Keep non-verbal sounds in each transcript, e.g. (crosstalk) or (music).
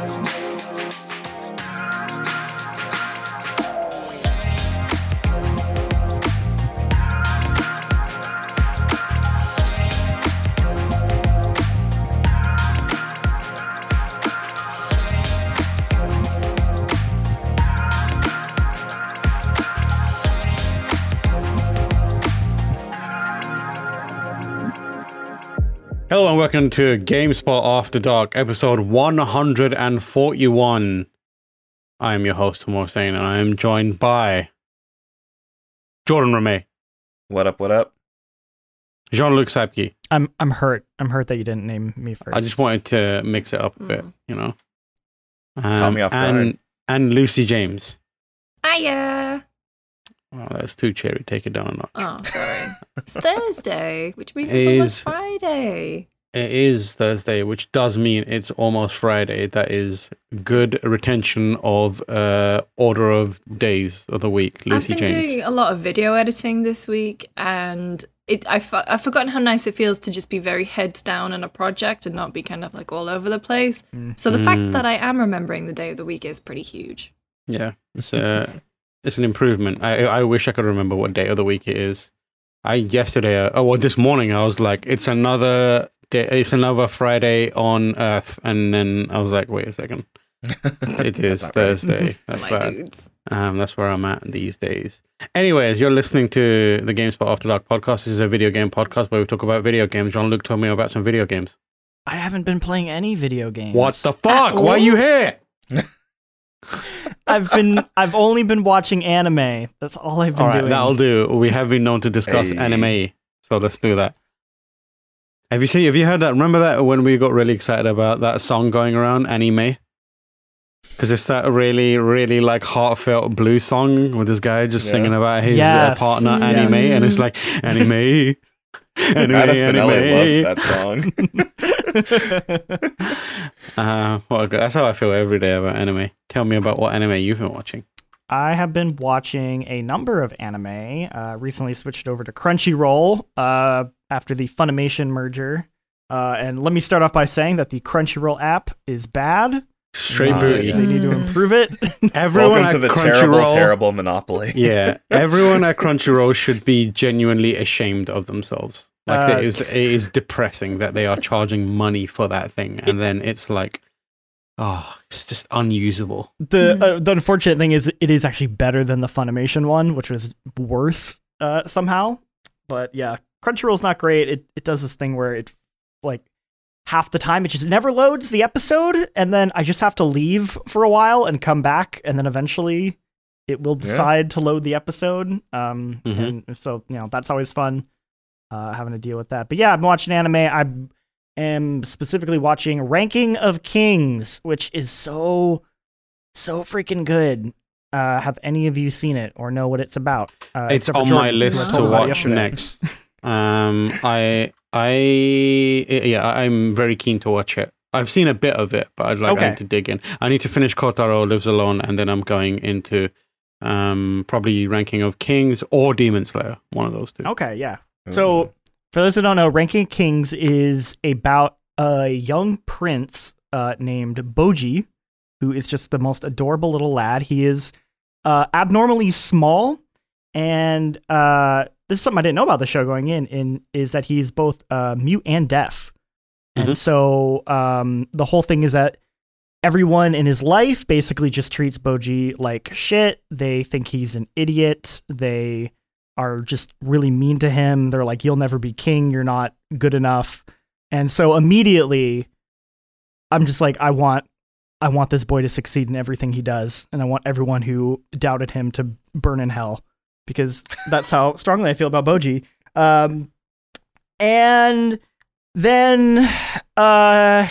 Hello and welcome to GameSpot After Dark, episode 141. I am your host, Tamoor Hussain, and I am joined by Jordan Ramée, What up? What up? Jean-Luc Seipke. I'm I'm hurt. I'm hurt that you didn't name me first. I just wanted to mix it up a bit, you know. Um, Caught me off and, guard. and Lucy James. Hiya. Oh, that's too cheery. Take it down a notch. Oh, sorry. (laughs) It's Thursday, which means It it's almost. Friday. It is Thursday, which does mean it's almost Friday. That is good retention of uh, order of days of the week. Lucy I've been James. doing a lot of video editing this week, and it I f- I've forgotten how nice it feels to just be very heads down in a project and not be kind of like all over the place. So the Mm. fact that I am remembering the day of the week is pretty huge. Yeah, it's uh, (laughs) it's an improvement. I I wish I could remember what day of the week it is. I yesterday, uh, oh well, this morning I was like, it's another day, it's another Friday on Earth, and then I was like, wait a second, (laughs) it is That's not right. Thursday. (laughs) That's My bad. dudes. Um, that's where I'm at these days. Anyways, you're listening to the GameSpot After Dark podcast. This is a video game podcast where we talk about video games. Jean Luc told me about some video games. I haven't been playing any video games. What the fuck? Why are you here? (laughs) I've been I've only been watching anime. That's all I've been All right, doing. that'll do. We have been known to discuss Hey. anime, so let's do that. Have you seen? Have you heard that? Remember that when we got really excited about that song going around, anime? Because it's that really, really like heartfelt blues song with this guy just Yeah. singing about his uh, partner Yes. anime, and it's like anime, (laughs) anime, Ada Spinelli anime. loved that song. (laughs) Uh, well, that's how I feel every day about anime. Tell me about what anime you've been watching. I have been watching a number of anime. Uh, recently switched over to Crunchyroll uh, after the Funimation merger. Uh, and let me start off by saying that the Crunchyroll app is bad. Straight Nice. booty. They need to Mm. improve it. (laughs) Everyone Welcome at to the terrible, Crunchyroll- terrible monopoly. (laughs) Yeah, (laughs) everyone at Crunchyroll should be genuinely ashamed of themselves. Like Uh, it is, it is depressing that they are charging money for that thing, and then it's like, oh, it's just unusable. the uh, the unfortunate thing is it is actually better than the Funimation one, which was worse uh, somehow. But yeah, Crunchyroll's not great. It it does this thing where it like half the time it just never loads the episode, and then I just have to leave for a while and come back, and then eventually it will Yeah. decide to load the episode. Um, Mhm. and so you know that's always fun. Uh, having to deal with that. But yeah, I've been watching anime. I am specifically watching Ranking of Kings, which is so so freaking good. Uh, have any of you seen it or know what it's about? Uh, it's except for on Jordan, my list to watch yesterday. next. (laughs) Um, I, I, yeah, I'm very keen to watch it. I've seen a bit of it, but I'd like I need to dig in. I need to finish Kotaro Lives Alone, and then I'm going into um probably Ranking of Kings or Demon Slayer, one of those two. Okay, yeah. So, for those who don't know, Ranking of Kings is about a young prince uh, named Boji, who is just the most adorable little lad. He is uh, abnormally small, and uh, this is something I didn't know about the show going in. In is that he's both uh, mute and deaf, and Mhm. so um, the whole thing is that everyone in his life basically just treats Boji like shit. They think he's an idiot. They are just really mean to him. They're like, "You'll never be king. You're not good enough." And so immediately, I'm just like, I want, I want this boy to succeed in everything he does, and I want everyone who doubted him to burn in hell because that's how (laughs) strongly I feel about Boji. Um, and then, uh,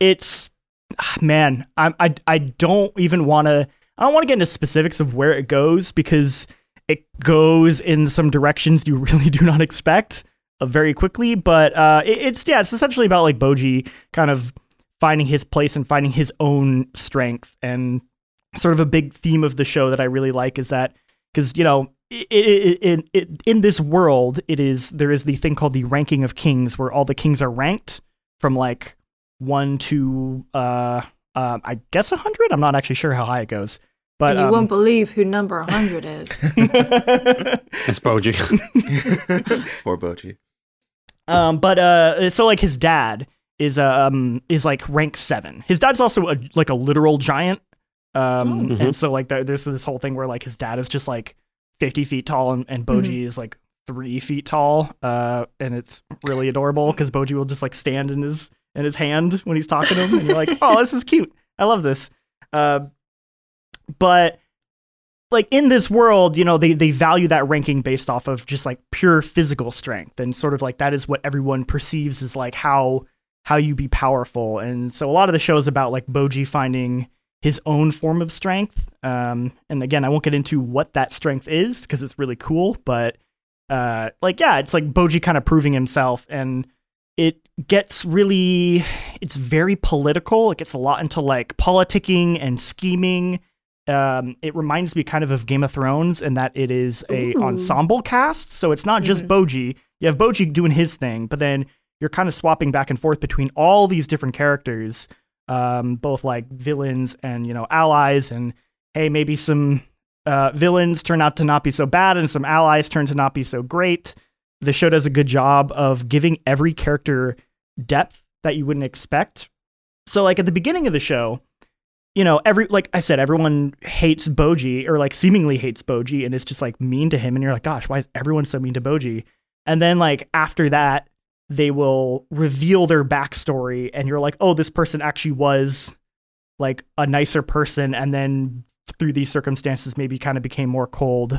it's ah, man, I I I don't even want to. I don't want to get into specifics of where it goes because it goes in some directions you (laughs) really do not expect uh, very quickly. But uh, it, it's yeah, it's essentially about like Boji kind of finding his place and finding his own strength. And sort of a big theme of the show that I really like is that because you know i i i i in this world it is there is the thing called the ranking of kings where all the kings are ranked from like one to uh, uh I guess a hundred. I'm not actually sure how high it goes, but and you um, won't believe who number 100 is. (laughs) It's Boji. (laughs) Poor Boji. um, but uh, so like his dad is um is like rank seven. His dad's also a, like a literal giant. Um, Oh. and so like there, there's this whole thing where like his dad is just like 50 feet tall and, and Boji is like three feet tall. Uh, and it's really adorable because Boji will just like stand in his in his hand when he's talking to him, and you're like, oh, this is cute. I love this. Uh, but like in this world, you know, they they value that ranking based off of just like pure physical strength and sort of like that is what everyone perceives as like how how you be powerful. And so a lot of the show is about like Boji finding his own form of strength. Um, and again, I won't get into what that strength is because it's really cool, but uh, like yeah, it's like Boji kind of proving himself and it gets really it's very political. It gets a lot into like politicking and scheming um, it reminds me kind of of Game of Thrones in that it is a Ooh. ensemble cast. So it's not just Mhm. Boji. You have Boji doing his thing, but then you're kind of swapping back and forth between all these different characters, um, both like villains and you know allies. And hey, maybe some uh, villains turn out to not be so bad, and some allies turn to not be so great. The show does a good job of giving every character depth that you wouldn't expect. So, like at the beginning of the show, you know, every like I said, everyone hates Boji or like seemingly hates Boji and is just like mean to him, and you're like, gosh, why is everyone so mean to Boji? And then like after that, they will reveal their backstory, and you're like, oh, this person actually was like a nicer person, and then through these circumstances, maybe kind of became more cold.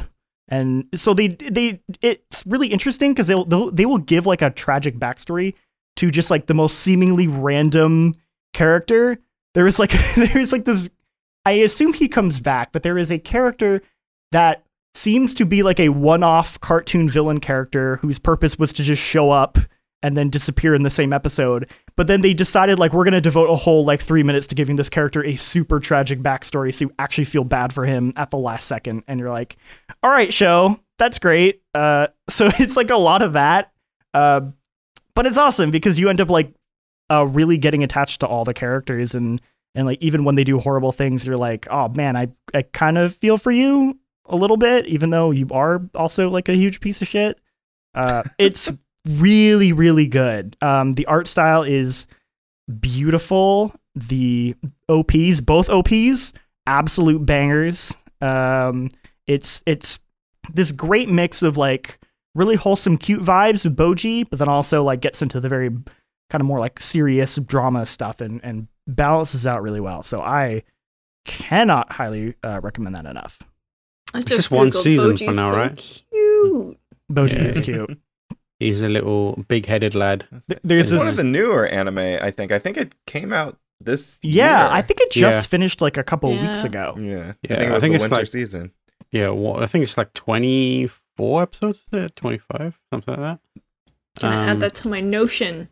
And so they they it's really interesting because they'll, they'll they will give like a tragic backstory to just like the most seemingly random character there is like (laughs) there's like this i assume he comes back but there is a character that seems to be like a one-off cartoon villain character whose purpose was to just show up and then disappear in the same episode. But then they decided like we're to devote a whole like three minutes to giving this character a super tragic backstory so you actually feel bad for him at the last second. And you're like all right show. That's great. Uh (laughs) so it's like a lot of that. Uh but it's awesome because you end up like uh, really getting attached to all the characters and and like even when they do horrible things you're like oh man i i kind of feel for you a little bit even though you are also like a huge piece of shit. Uh it's really really good um the art style is beautiful the ops both ops absolute bangers um it's it's this great mix of like really wholesome cute vibes with boji but then also like gets into the very kind of more like serious drama stuff and and balances out really well. So I cannot highly uh, recommend that enough. I It's just one Googled season Boji's for now, so right? Cute. Boji Yeah. is cute. (laughs) He's a little big-headed lad. There's It's this, one of the newer anime, I think. I think it came out this yeah, year. I think it just Yeah. finished like a couple Yeah. weeks ago. Yeah. Yeah, I think it was think the it's winter like- season. Yeah, well, I think it's like twenty-four episodes. There, twenty-five, something like that. Can I Um, add that to my notion?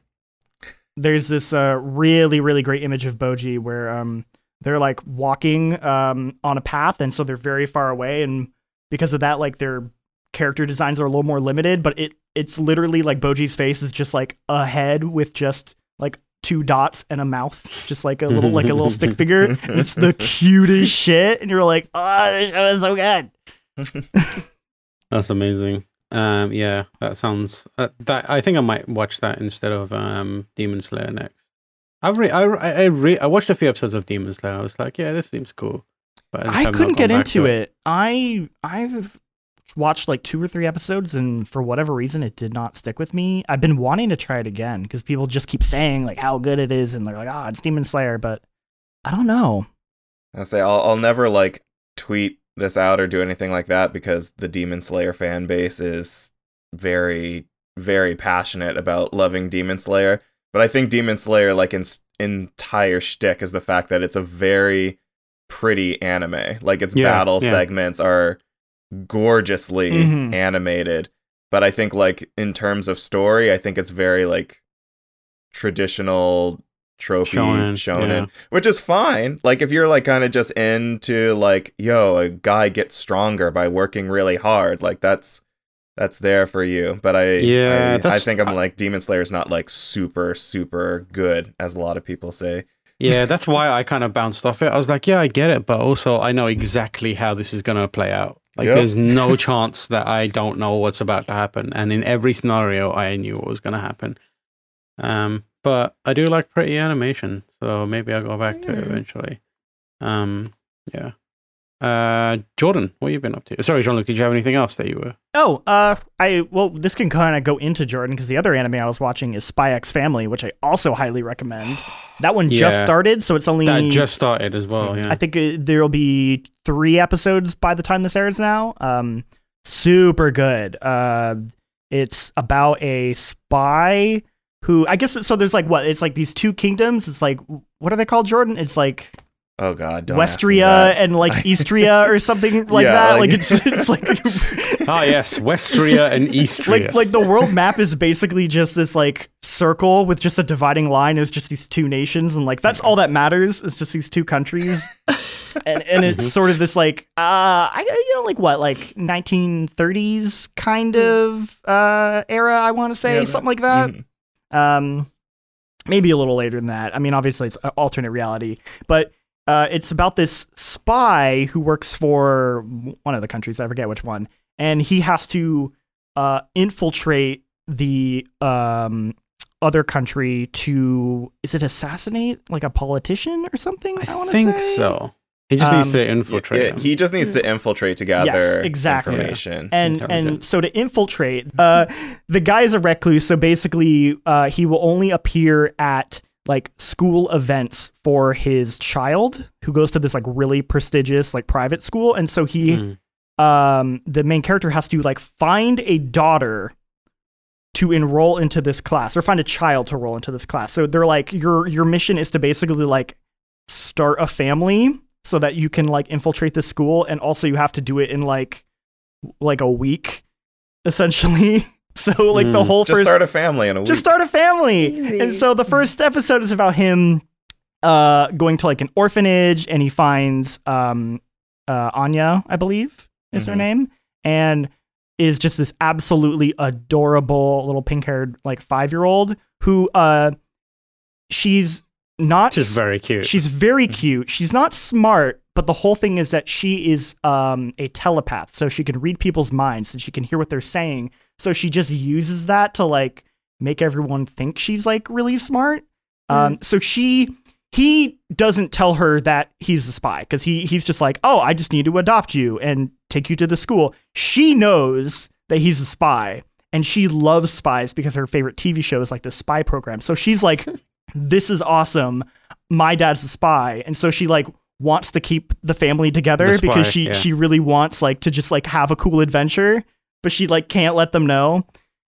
There's this uh, really really great image of Boji where um they're like walking um on a path and so they're very far away and because of that like their character designs are a little more limited but it it's literally like Boji's face is just like a head with just like two dots and a mouth just like a little like a little stick figure it's the (laughs) cutest shit and you're like oh this show is so good (laughs) That's amazing. Um, yeah, that sounds. Uh, that I think I might watch that instead of um Demon Slayer next. I've re- I I I, re- I watched a few episodes of Demon Slayer. I was like, yeah, this seems cool. But just I couldn't get into to it. I I've watched like two or three episodes, and for whatever reason, it did not stick with me. I've been wanting to try it again because people just keep saying like how good it is, and they're like, ah, it's Demon Slayer, but I don't know. I'll say I'll, I'll never like tweet this out or do anything like that because the Demon Slayer fan base is very, very passionate about loving Demon Slayer. But I think Demon Slayer, like in entire shtick, is the fact that it's a very pretty anime. Like its Yeah, battle yeah. segments are gorgeously Mhm. animated. But I think like in terms of story, I think it's very like traditional trophy Shonen, shonen, yeah. which is fine. Like if you're like kind of just into like, yo, a guy gets stronger by working really hard, like that's that's there for you. But I Yeah, I, I think I'm like Demon Slayer is not like super super good as a lot of people say. Yeah, that's why I kind of bounced off it. I was like, yeah, I get it, but also I know exactly how this is going to play out. Like, Yep. there's no (laughs) chance that I don't know what's about to happen. And in every scenario, I knew what was going to happen. Um, but I do like pretty animation, so maybe I'll go back to it eventually. Um, yeah. Uh, Jordan, what have you been up to? Sorry, Jean Luc, did you have anything else that you were? Oh, uh, I well, this can kind of go into Jordan because the other anime I was watching is Spy X Family, which I also highly recommend. (sighs) That one just started, so it's only That just started as well, yeah. I think uh, there'll be three episodes by the time this airs now. Um, super good. Uh, it's about a spy who I guess so. There's like what? It's like these two kingdoms. It's like what are they called, Jordan? It's like Oh God, don't ask me Westria that. and like (laughs) Eastria or something like Yeah, that. Like, like- it's it's like (laughs) Ah, yes, Westria and Eastria. like like the world map is basically just this like circle with just a dividing line is just these two nations and like that's all that matters It's just these two countries (laughs) and and it's sort of this like uh I you know like what like 1930s kind of uh era I want to say Yeah, something like that Mhm. um maybe a little later than that i mean obviously it's alternate reality but uh, it's about this spy who works for one of the countries i forget which one and he has to uh, infiltrate the um, other country to is it assassinate like a politician or something I wanna think say? so. He just needs Um, to infiltrate. Yeah, them. he just needs to infiltrate to gather exactly. information. and Okay. and so to infiltrate uh the guy is a recluse so basically uh he will only appear at like school events for his child who goes to this like really prestigious like private school. And so he Mm. um the main character has to like find a daughter to enroll into this class or find a child to roll into this class. So they're like your your mission is to basically like start a family so that you can like infiltrate the school. And also you have to do it in like like a week essentially (laughs) (laughs) so like the Mm. whole just first start a family in a week. just start a family. Easy. And so the first episode is about him uh going to like an orphanage and he finds um uh Anya, I believe is her Mhm. name, and is just this absolutely adorable little pink-haired like 5-year-old who uh she's not she's very cute. She's very cute. She's not smart, but the whole thing is that she is um, a telepath, so she can read people's minds and she can hear what they're saying. So she just uses that to like make everyone think she's like really smart. Um, so she he doesn't tell her that he's a spy because he he's just like, oh, I just need to adopt you and take you to the school. She knows that he's a spy. And she loves spies because her favorite TV show is like the spy program. So she's like, (laughs) this is awesome. My dad's a spy. And so she like wants to keep the family together The spy, because she yeah. she really wants like to just like have a cool adventure, but she like can't let them know.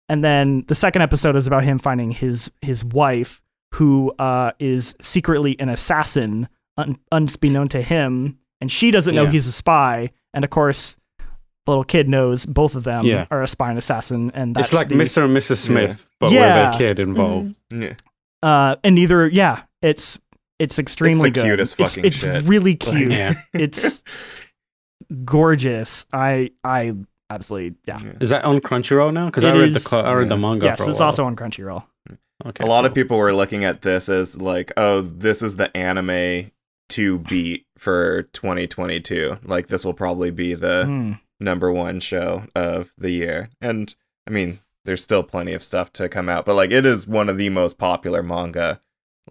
And then the second episode is about him finding his his wife who uh is secretly an assassin un- unbeknown to him and she doesn't know Yeah. he's a spy and of course the little kid knows both of them Yeah. are a spy and assassin and that's it's like the- Mr. and Mrs. Smith, but Yeah. with a kid involved. Yeah. Uh and neither yeah it's it's extremely the good cutest It's- fucking it's, shit. really Like- cute Yeah. (laughs) it's gorgeous i i absolutely yeah Is that on Crunchyroll now? Because I It read the is- co- I read the manga. yes for a it's while. also on crunchyroll Okay, a lot of people were looking at this as like, oh, this is the anime to beat for 2022. Like this will probably be the Hmm. number one show of the year. And I mean, there's still plenty of stuff to come out, but like it is one of the most popular manga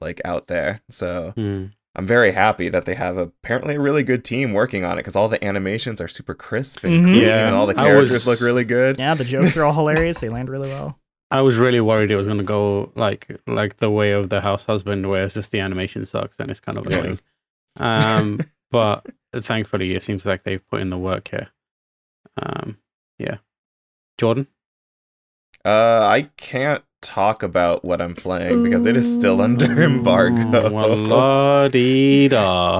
like out there. So Hmm. I'm very happy that they have apparently a really good team working on it because all the animations are super crisp and Mhm. clean, Yeah, and all the I characters was- look really good. yeah the jokes are all hilarious they land really well (laughs) I was really worried it was going to go like like the way of the house husband, where it's just the animation sucks and it's kind of Yeah. annoying. Um, (laughs) but thankfully, it seems like they've put in the work here. Um, yeah, Jordan. Uh, I can't talk about what I'm playing because it is still under embargo. Well, la dee da.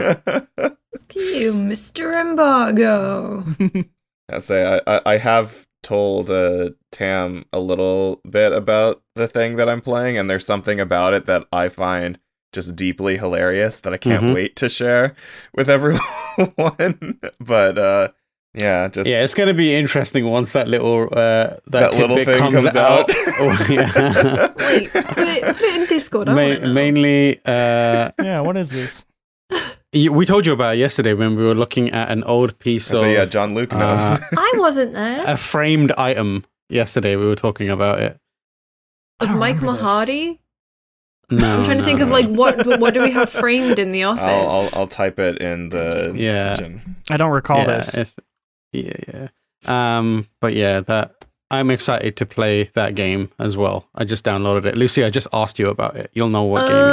You, Mr. Embargo. (laughs) I say I, I, I have told uh, Tam a little bit about the thing that I'm playing, and there's something about it that I find just deeply hilarious that I can't Mhm. wait to share with everyone. (laughs) but uh, Yeah, just Yeah, it's gonna be interesting once that little uh, that, that little tidbit thing comes, comes, out. (laughs) Oh, yeah. Wait, put it, put it in Discord. I Ma- wanna mainly, uh, (laughs) Yeah, what is this? we told you about it yesterday when we were looking at an old piece so of yeah, Jean Luc knows. uh, (laughs) I wasn't there. a framed item. Yesterday we were talking about it. Of Mike remember. Mahardy? No, I'm trying to no, think of like what what do we have framed in the office? I'll, I'll I'll type it in the Yeah. engine. I don't recall yeah, this. Yeah, yeah. Um, but yeah, that I'm excited to play that game as well. I just downloaded it. Lucy, I just asked you about it. You'll know what game it is.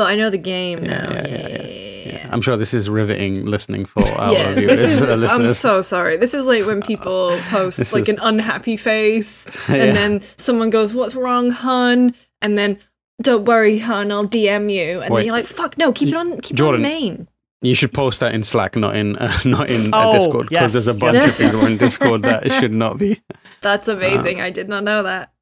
oh, I know the game Yeah, now. yeah, Yeah, yeah, yeah, Yeah, I'm sure this is riveting listening for (laughs) our Yeah, viewers, this is. (laughs) I'm so sorry. This is like when people (laughs) post This like is- an unhappy face, Yeah. and then someone goes, "What's wrong, hun?" And then, "Don't worry, hun. I'll DM you." And Wait. then you're like, "Fuck no, keep it on, keep Jordan. it on main." You should post that in Slack, not in (laughs) uh, not in uh, Oh, Discord, because yes, there's a yes. bunch of people in Discord that it (laughs) should not be. That's amazing. I did not know that.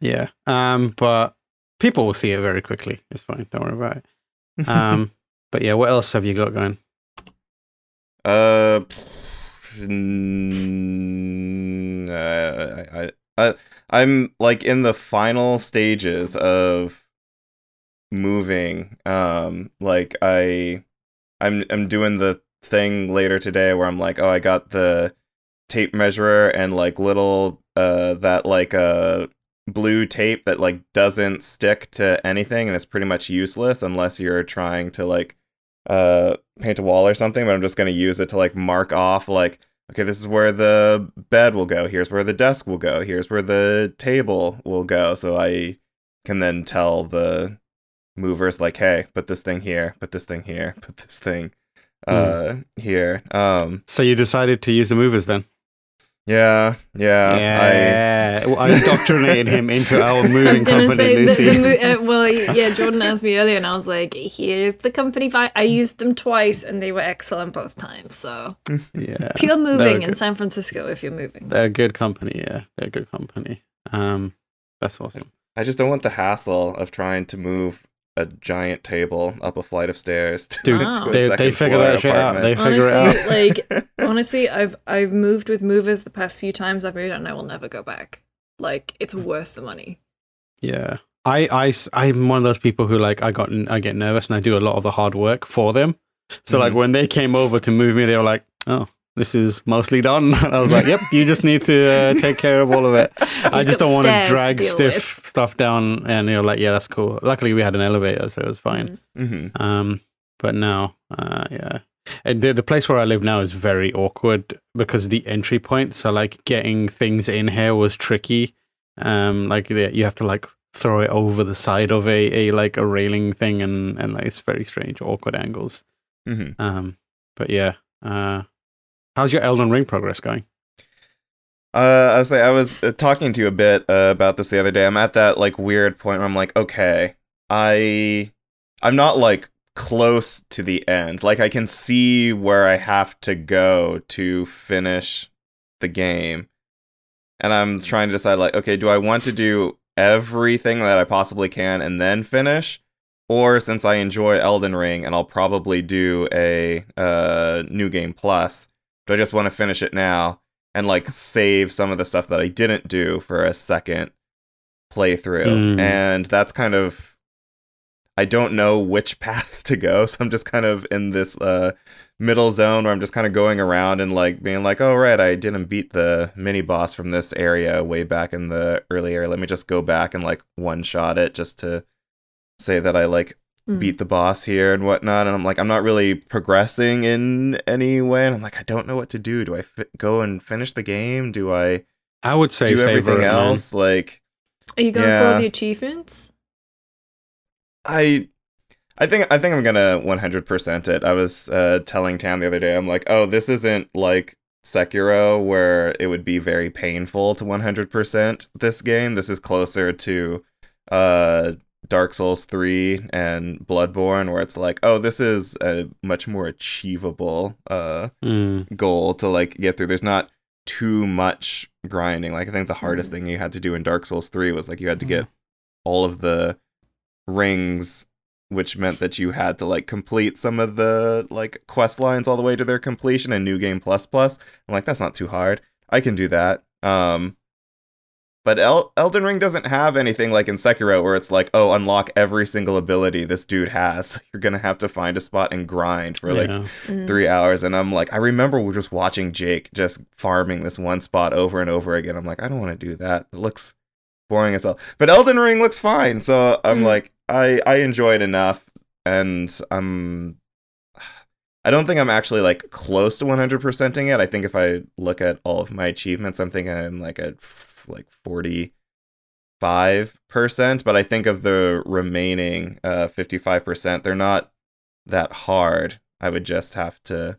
Yeah. Um, but people will see it very quickly. It's fine. Don't worry about it. Um, (laughs) but yeah, what else have you got going? Uh, mm, uh, I, I, I'm like in the final stages of moving. Um, like I, I'm, I'm doing the thing later today where I'm like, oh, I got the tape measurer and like little, uh, that like uh blue tape that like doesn't stick to anything and it's pretty much useless unless you're trying to like uh paint a wall or something, but I'm just going to use it to like mark off like okay, this is where the bed will go. Here's where the desk will go. Here's where the table will go. So I can then tell the movers like, "Hey, put this thing here, put this thing here, (laughs) put this thing uh here." Um So you decided to use the movers then? yeah, yeah. yeah. Well, I indoctrinated him into (laughs) our I was moving gonna company, say the, Lucy. the mo- uh, well, yeah. Jordan asked me earlier, and I was like, "Here's the company. Vi- I used them twice, and they were excellent both times." So (laughs) yeah. pure moving in San Francisco if you're moving. They're a good company, yeah. They're a good company. Um, that's awesome. I, I just don't want the hassle of trying to move a giant table up a flight of stairs (laughs) to, Dude, to Wow. they, they figure that shit out. They apartment. figure it out. Honestly, like (laughs) honestly, I've I've moved with movers the past few times I've moved, and I will never go back. Like it's worth the money. Yeah. I I I'm one of those people who like I got I get nervous and I do a lot of the hard work for them. So like Mhm. when they came over to move me, they were like, "Oh, this is mostly done." (laughs) I was like, "Yep, you just need to uh, take care of all of it." (laughs) I just don't want to stairs to drag deal stiff stuff down. And you're like, "Yeah, that's cool." Luckily, we had an elevator, so it was fine. Mm. Mhm. Um, but now, uh, yeah, and the the place where I live now is very awkward because the entry point. So like getting things in here was tricky. Um, like the, you have to like throw it over the side of a, a like a railing thing, and and like it's very strange, awkward angles. Mhm. Um, but yeah, uh, how's your Elden Ring progress going? Uh, I was say I was uh, talking to you a bit uh, about this the other day. I'm at that like weird point where I'm like, okay, I, I'm not like close to the end. Like I can see where I have to go to finish the game, and I'm trying to decide like, okay, do I want to do everything that I possibly can and then finish, or since I enjoy Elden Ring and I'll probably do a uh, new game plus, do I just want to finish it now? and like save some of the stuff that I didn't do for a second playthrough. Mm. And that's kind of I don't know which (laughs) path to go, so I'm just kind of in this uh middle zone where I'm just kind of going around and like being like, "Oh right, I didn't beat the mini boss from this area way back in the early area. Let me just go back and like one shot it just to say that I like Mm. beat the boss here and whatnot and i'm like i'm not really progressing in any way and i'm like i don't know what to do do i fi- go and finish the game do i I would say do savor everything it, man. else like Are you going for Yeah. all the achievements? i i think i think i'm gonna 100% it i was uh telling tam the other day i'm like oh this isn't like sekiro where it would be very painful to 100% this game this is closer to uh Dark Souls 3 and Bloodborne where it's like, oh, this is a much more achievable uh Mm. goal to like get through. There's not too much grinding. Like I think the hardest thing you had to do in Dark Souls 3 was like you had to get all of the rings which meant that you had to like complete some of the like quest lines all the way to their completion in New Game Plus Plus. I'm like, that's not too hard. I can do that. Um, but El- Elden Ring doesn't have anything like in Sekiro where it's like, oh, unlock every single ability this dude has. (laughs) You're gonna have to find a spot and grind for like Yeah. Mm. three hours. And I'm like, I remember we were just watching Jake just farming this one spot over and over again. I'm like, I don't want to do that. It looks boring as hell. But Elden Ring looks fine. So I'm Mm. like, I I enjoy it enough, and I'm. I don't think I'm actually like close to 100%ing it. I think if I look at all of my achievements, I'm thinking I'm like at f- like 45%, but I think of the remaining uh 55%, they're not that hard. I would just have to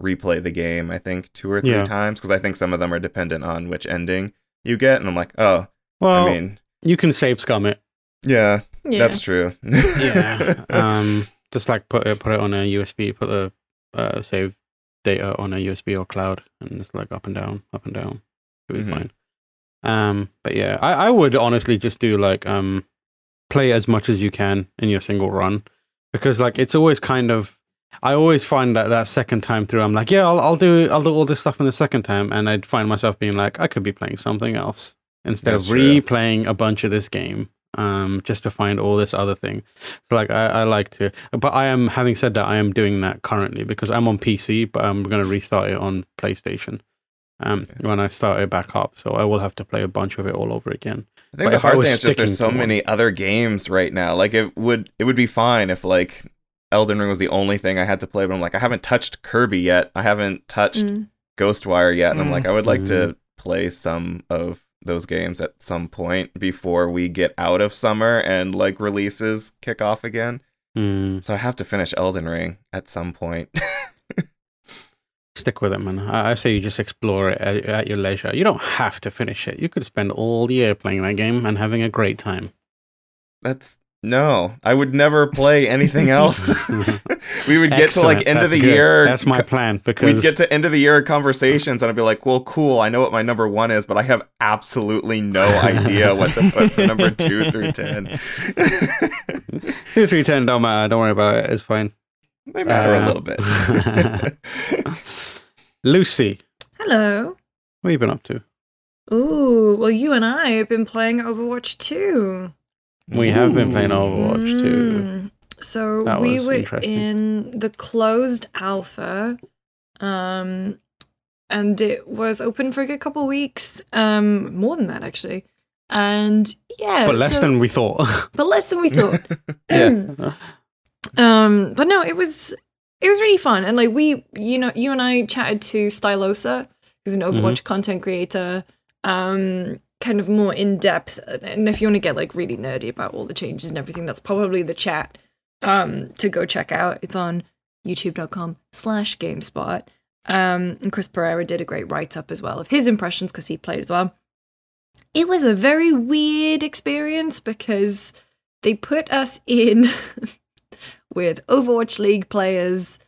replay the game, I think, two or three Yeah. times because I think some of them are dependent on which ending you get. And I'm like, oh, Well, I mean, you can save scum it. yeah, Yeah. that's true. Yeah. (laughs) um, just like put it put it on a USB, put the uh, save data on a USB or cloud, and it's like up and down, up and down. It'll be Mhm. fine. Um, but yeah, I, I would honestly just do like um, play as much as you can in your single run, because like it's always kind of. I always find that that second time through, I'm like, yeah, I'll, I'll do I'll do all this stuff in the second time, and I'd find myself being like, I could be playing something else instead That's of true. replaying a bunch of this game, um, just to find all this other thing. So like I, I like to, but I am having said that I am doing that currently because I'm on PC, but I'm going to restart it on PlayStation. Um, Okay. when I start it back up, so I will have to play a bunch of it all over again. I think But the hard thing is just there's so sticking to one- many other games right now. Like it would it would be fine if like Elden Ring was the only thing I had to play, but I'm like I haven't touched Kirby yet. I haven't touched Mm. Ghostwire yet, and I'm Mm. like I would like to play some of those games at some point before we get out of summer and like releases kick off again. Hmm. So I have to finish Elden Ring at some point. (laughs) Stick with it, man. I, I say you just explore it at, at your leisure. You don't have to finish it. You could spend all the year playing that game and having a great time. That's no, I would never play anything (laughs) else. (laughs) we would get to like Excellent. end of the good. year. That's my plan because We'd get to end of the year conversations, and I'd be like, "Well, cool. I know what my number one is, but I have absolutely no idea what to put for number two through ten. (laughs) two, three, ten. Don't matter. Don't worry about it. It's fine. They matter Uh, a little bit. (laughs) Lucy, Hello. what have you been up to? Ooh, well, you and I have been playing Overwatch 2. We have been playing Overwatch too. Mm. So That we was were in the closed alpha, um, and it was open for a good couple weeks, um, more than that actually, and yeah, But less so- than we thought. but less than we thought. (laughs) Yeah. (clears throat) um, but no, it was it was really fun, and like we, you know, you and I chatted to Stylosa, who's an Overwatch content creator, um, kind of more in depth. And if you want to get like really nerdy about all the changes and everything, that's probably the chat um to go check out. It's on youtube.com slash GameSpot. Um, and Chris Pereira did a great write up as well of his impressions because he played as well. It was a very weird experience because they put us in (laughs) with Overwatch League players,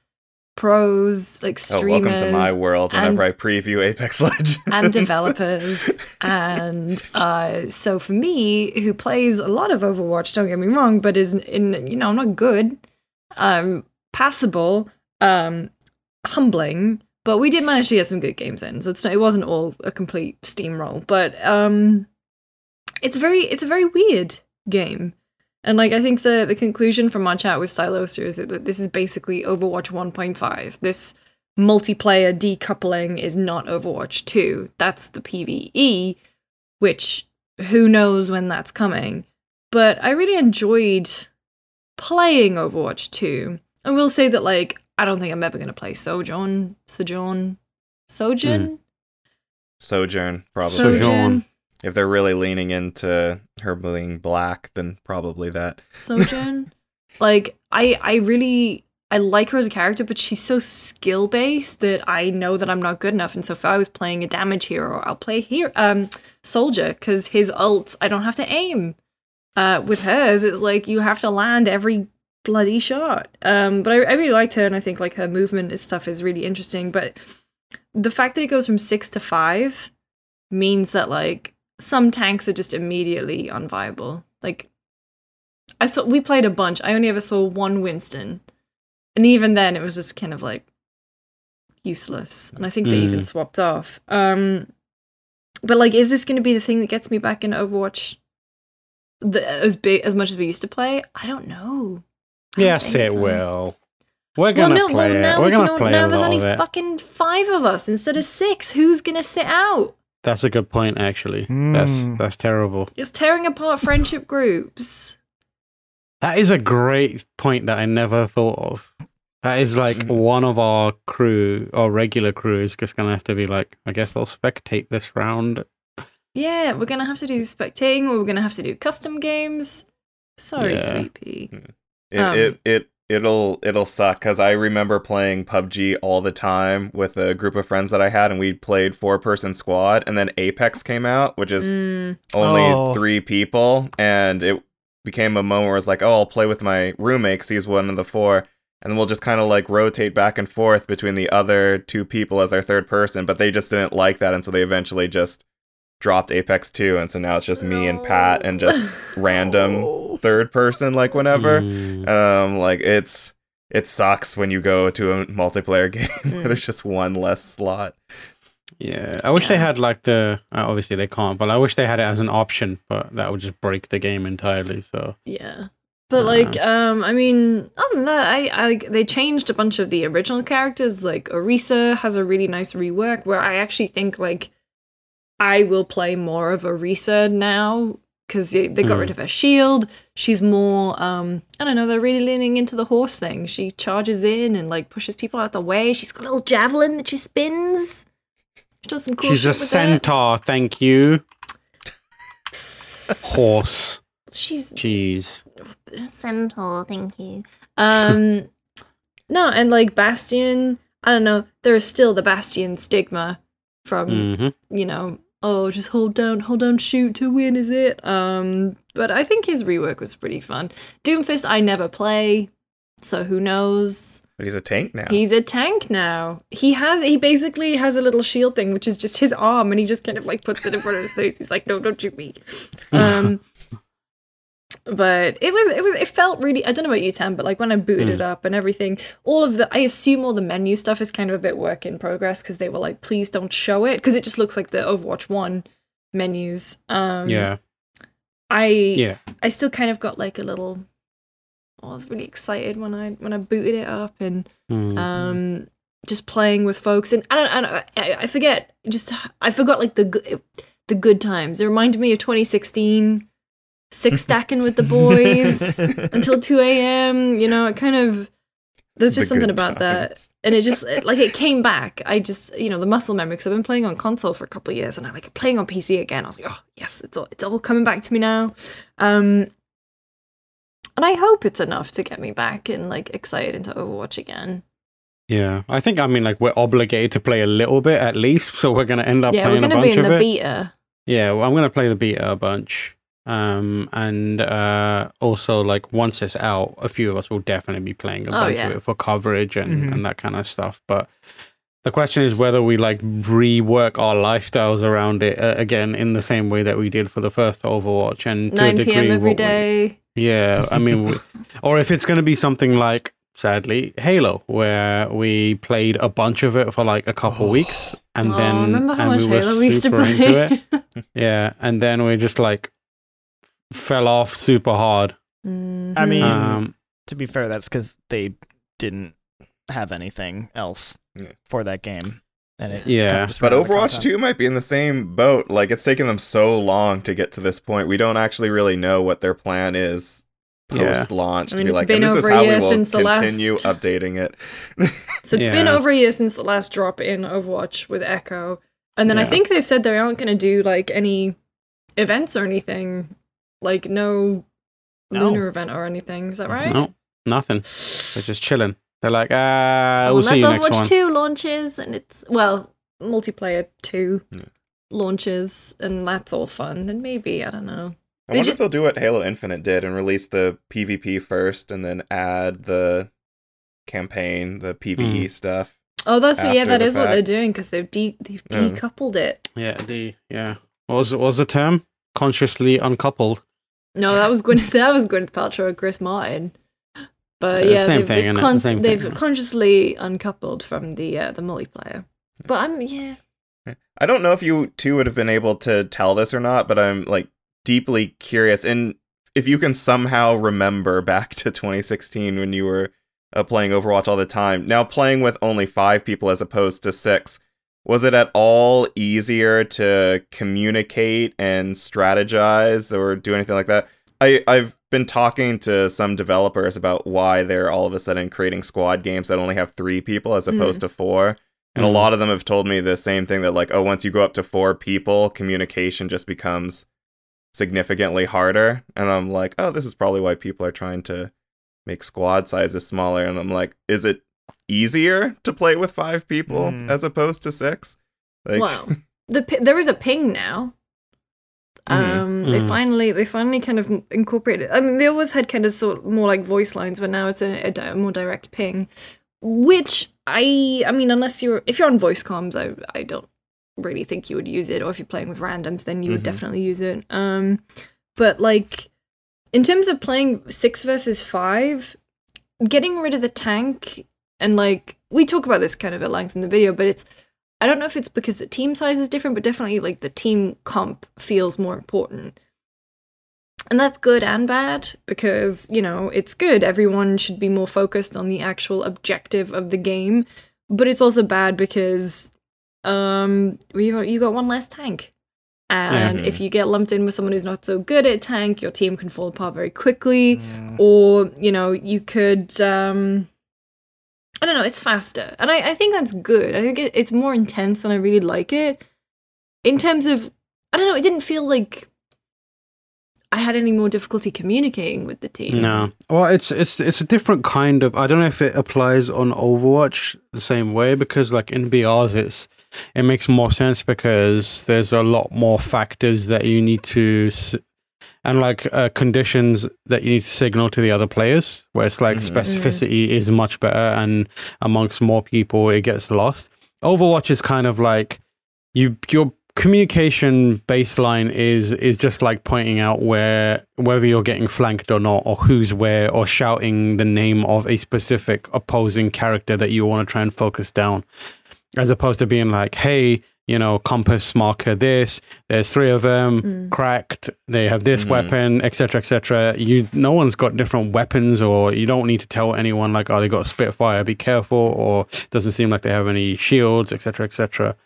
pros, like Oh, welcome to my world. Whenever and- I preview Apex (laughs) Legends and developers. and uh, so for me, who plays a lot of Overwatch, don't get me wrong, but is in you know not good, um, passable, um, humbling. But we did manage to get some good games in, so it's not, it wasn't all a complete steamroll. But um, it's very it's a very weird game. And like I think the the conclusion from my chat with Stylosa is that this is basically Overwatch 1.5. This multiplayer decoupling is not Overwatch 2. That's the PvE, which who knows when that's coming. But I really enjoyed playing Overwatch 2. I will say that like I don't think I'm ever gonna play Sojourn, Sojourn, hmm. Sojourn, Sojourn, probably. Sojourn. If they're really leaning into her being black, then probably that. Sojourn. (laughs) like I I really I like her as a character, but she's so skill based that I know that I'm not good enough. And so if I was playing a damage hero, I'll play here um soldier because his ult I don't have to aim. Uh, with hers, it's like you have to land every bloody shot. Um, but I, I really liked her, and I think like her movement and stuff is really interesting. But the fact that it goes from six to five means that like some tanks are just immediately unviable. Like I saw we played a bunch. I only ever saw one Winston, and even then, it was just kind of like useless. And I think they even Mm. swapped off. Um, but like, is this going to be the thing that gets me back in Overwatch? The, as big as much as we used to play, I don't know. I don't Yes, it so. will. We're gonna no, play well it. now We're we gonna can. play now there's only it. fucking five of us instead of six. Who's gonna sit out? That's a good point, actually. That's Mm. that's terrible. It's tearing apart friendship groups. That is a great point that I never thought of. That is like Mm. one of our crew, our regular crew, is just gonna have to be like, I guess I'll spectate this round. Yeah, we're gonna have to do spectating, or we're gonna have to do custom games. Sorry, Yeah. Sweet Pea. It Um, it it it'll it'll suck because I remember playing PUBG all the time with a group of friends that I had, and we played four person squad, and then Apex came out, which is Mm, only Oh. three people, and it became a moment where it's like, oh, I'll play with my roommate because he's one of the four, and then we'll just kind of like rotate back and forth between the other two people as our third person, but they just didn't like that, and so they eventually just dropped Apex 2, and so now it's just me and Pat and just (laughs) random Oh. third person like whenever. Mm. Um, like it's it sucks when you go to a multiplayer (laughs) game Mm. where there's just one less slot. Yeah, I wish they had like the. Uh, obviously, they can't, but I wish they had it as an option. But that would just break the game entirely. So yeah. But like, um, I mean, other than that, I, I they changed a bunch of the original characters. Like Orisa has a really nice rework where I actually think like I will play more of Orisa now because they they got Mm. rid of her shield. She's more, um, I don't know. They're really leaning into the horse thing. She charges in and like pushes people out the way. She's got a little javelin that she spins. She does some cool she's a centaur. Thank you. Horse. She's Jeez. centaur, thank you. Um, (laughs) no, and like Bastion, I don't know. There is still the Bastion stigma from hmm you know, oh, just hold down, hold down, shoot to win, is it? Um, but I think his rework was pretty fun. Doomfist, I never play, so who knows? But he's a tank now. He's a tank now. He has, he basically has a little shield thing, which is just his arm, and he just kind of like puts it in front of his face. He's like, no, don't shoot me. (laughs) Um, but it was, it was, it felt really. I don't know about you, Tam, but like when I booted it up and everything, all of the, I assume all the menu stuff is kind of a bit work in progress because they were like, please don't show it because it just looks like the Overwatch One menus. Um, yeah. I, Yeah. I still kind of got like a little. I was really excited when I when I booted it up and Mm. um just playing with folks and I don't, I, don't, I, I forget just I forgot like the good the good times. It reminded me of 2016, six (laughs) stacking with the boys until 2 a.m. You know, it kind of there's just The something about that, and it just it, like it came back. I just you know the muscle memory because I've been playing on console for a couple of years, and I like playing on PC again. I was like, oh yes, it's all it's all coming back to me now. Um, and I hope it's enough to get me back and like excited into Overwatch again. Yeah, I think I mean like we're obligated to play a little bit at least, so we're gonna end up yeah, we're playing a gonna bunch be in of the it. beta. Yeah, well, I'm gonna play the beta a bunch, um, and uh, also like once it's out, a few of us will definitely be playing a Oh, bunch yeah. of it for coverage and Mhm. and that kind of stuff. But the question is whether we like rework our lifestyles around it uh, again in the same way that we did for the first Overwatch, and to a 9 degree, p.m. every what we- Yeah, I mean, we, (laughs) or if it's going to be something like, sadly, Halo, where we played a bunch of it for like a couple Oh. weeks, and oh, (gasps) then remember how and much we were Halo we used to super into play? it. (laughs) Yeah, and then we just like fell off super hard. Mhm. I mean- Um, to be fair, that's because they didn't have anything else Yeah. for that game. And it Yeah. kinda But ran out of Overwatch content. 2 might be in the same boat. Like it's taken them so long to get to this point. We don't actually really know what their plan is post launch I mean, to be it's like, been and this is over a how we year will since the last- continue (laughs) updating it. So it's been over a year since the last drop in Overwatch with Echo. And then I think they've said they aren't going to do like any events or anything. Like no, No. lunar event or anything. Is that right? no, nothing. They're just chilling. They're like, ah, so we'll see you next Overwatch one. 2 launches and it's, well, multiplayer 2 Yeah. launches and that's all fun, then maybe, I don't know. I They wonder just- if they'll do what Halo Infinite did and release the PvP first and then add the campaign, the PvE Hmm. stuff. Oh, that's what, yeah, that is that the is what they're doing because they've, de- they've Yeah. decoupled it. Yeah, the yeah. What was what was the term? Consciously uncoupled. No, that was Gwyneth. (laughs) That was Gwyneth Paltrow and Chris Martin. But Uh, yeah, same they've, thing, they've, innit? cons- Same they've thing. consciously uncoupled from the uh, the multiplayer. But I'm yeah. I don't know if you two would have been able to tell this or not, but I'm like deeply curious. And if you can somehow remember back to 2016 when you were uh, playing Overwatch all the time, now playing with only five people as opposed to six, was it at all easier to communicate and strategize or do anything like that? I, I've been talking to some developers about why they're all of a sudden creating squad games that only have three people as opposed to four. And a Mhm. lot of them have told me the same thing that, like, oh, once you go up to four people, communication just becomes significantly harder. And I'm like, oh, this is probably why people are trying to make squad sizes smaller. And I'm like, is it easier to play with five people Mm. as opposed to six? Like, Wow. (laughs) The pi- there is a ping now. Mhm. Um, they Mhm. finally they finally kind of incorporated. I mean, they always had kind of sort more like voice lines, but now it's a, a di- more direct ping. Which I I mean, unless you're if you're on voice comms, I I don't really think you would use it. Or if you're playing with randoms, then you would Mhm. definitely use it. Um, but like in terms of playing six versus five, getting rid of the tank and like we talk about this kind of at length in the video, but it's I don't know if it's because the team size is different, but definitely like the team comp feels more important. And that's good and bad because, you know, it's good. Everyone should be more focused on the actual objective of the game. But it's also bad because um you you got one less tank. And Mhm. if you get lumped in with someone who's not so good at tank, your team can fall apart very quickly Mm. or you know you could um i don't know it's faster and i, I think that's good i think it, it's more intense and i really like it in terms of i don't know it didn't feel like i had any more difficulty communicating with the team No. Well, it's it's it's a different kind of. I don't know if it applies on Overwatch the same way because, like in BRs, it's it makes more sense because there's a lot more factors that you need to s- and like uh, conditions that you need to signal to the other players. Where it's like Mhm. specificity is much better, and amongst more people, it gets lost. Overwatch is kind of like you your communication baseline is is just like pointing out where whether you're getting flanked or not or who's where or shouting the name of a specific opposing character that you want to try and focus down as opposed to being like hey you know compass marker this there's three of them Mm. cracked they have this Mhm. weapon etc etc you no one's got different weapons or you don't need to tell anyone like oh they got a spitfire be careful or doesn't seem like they have any shields etc etc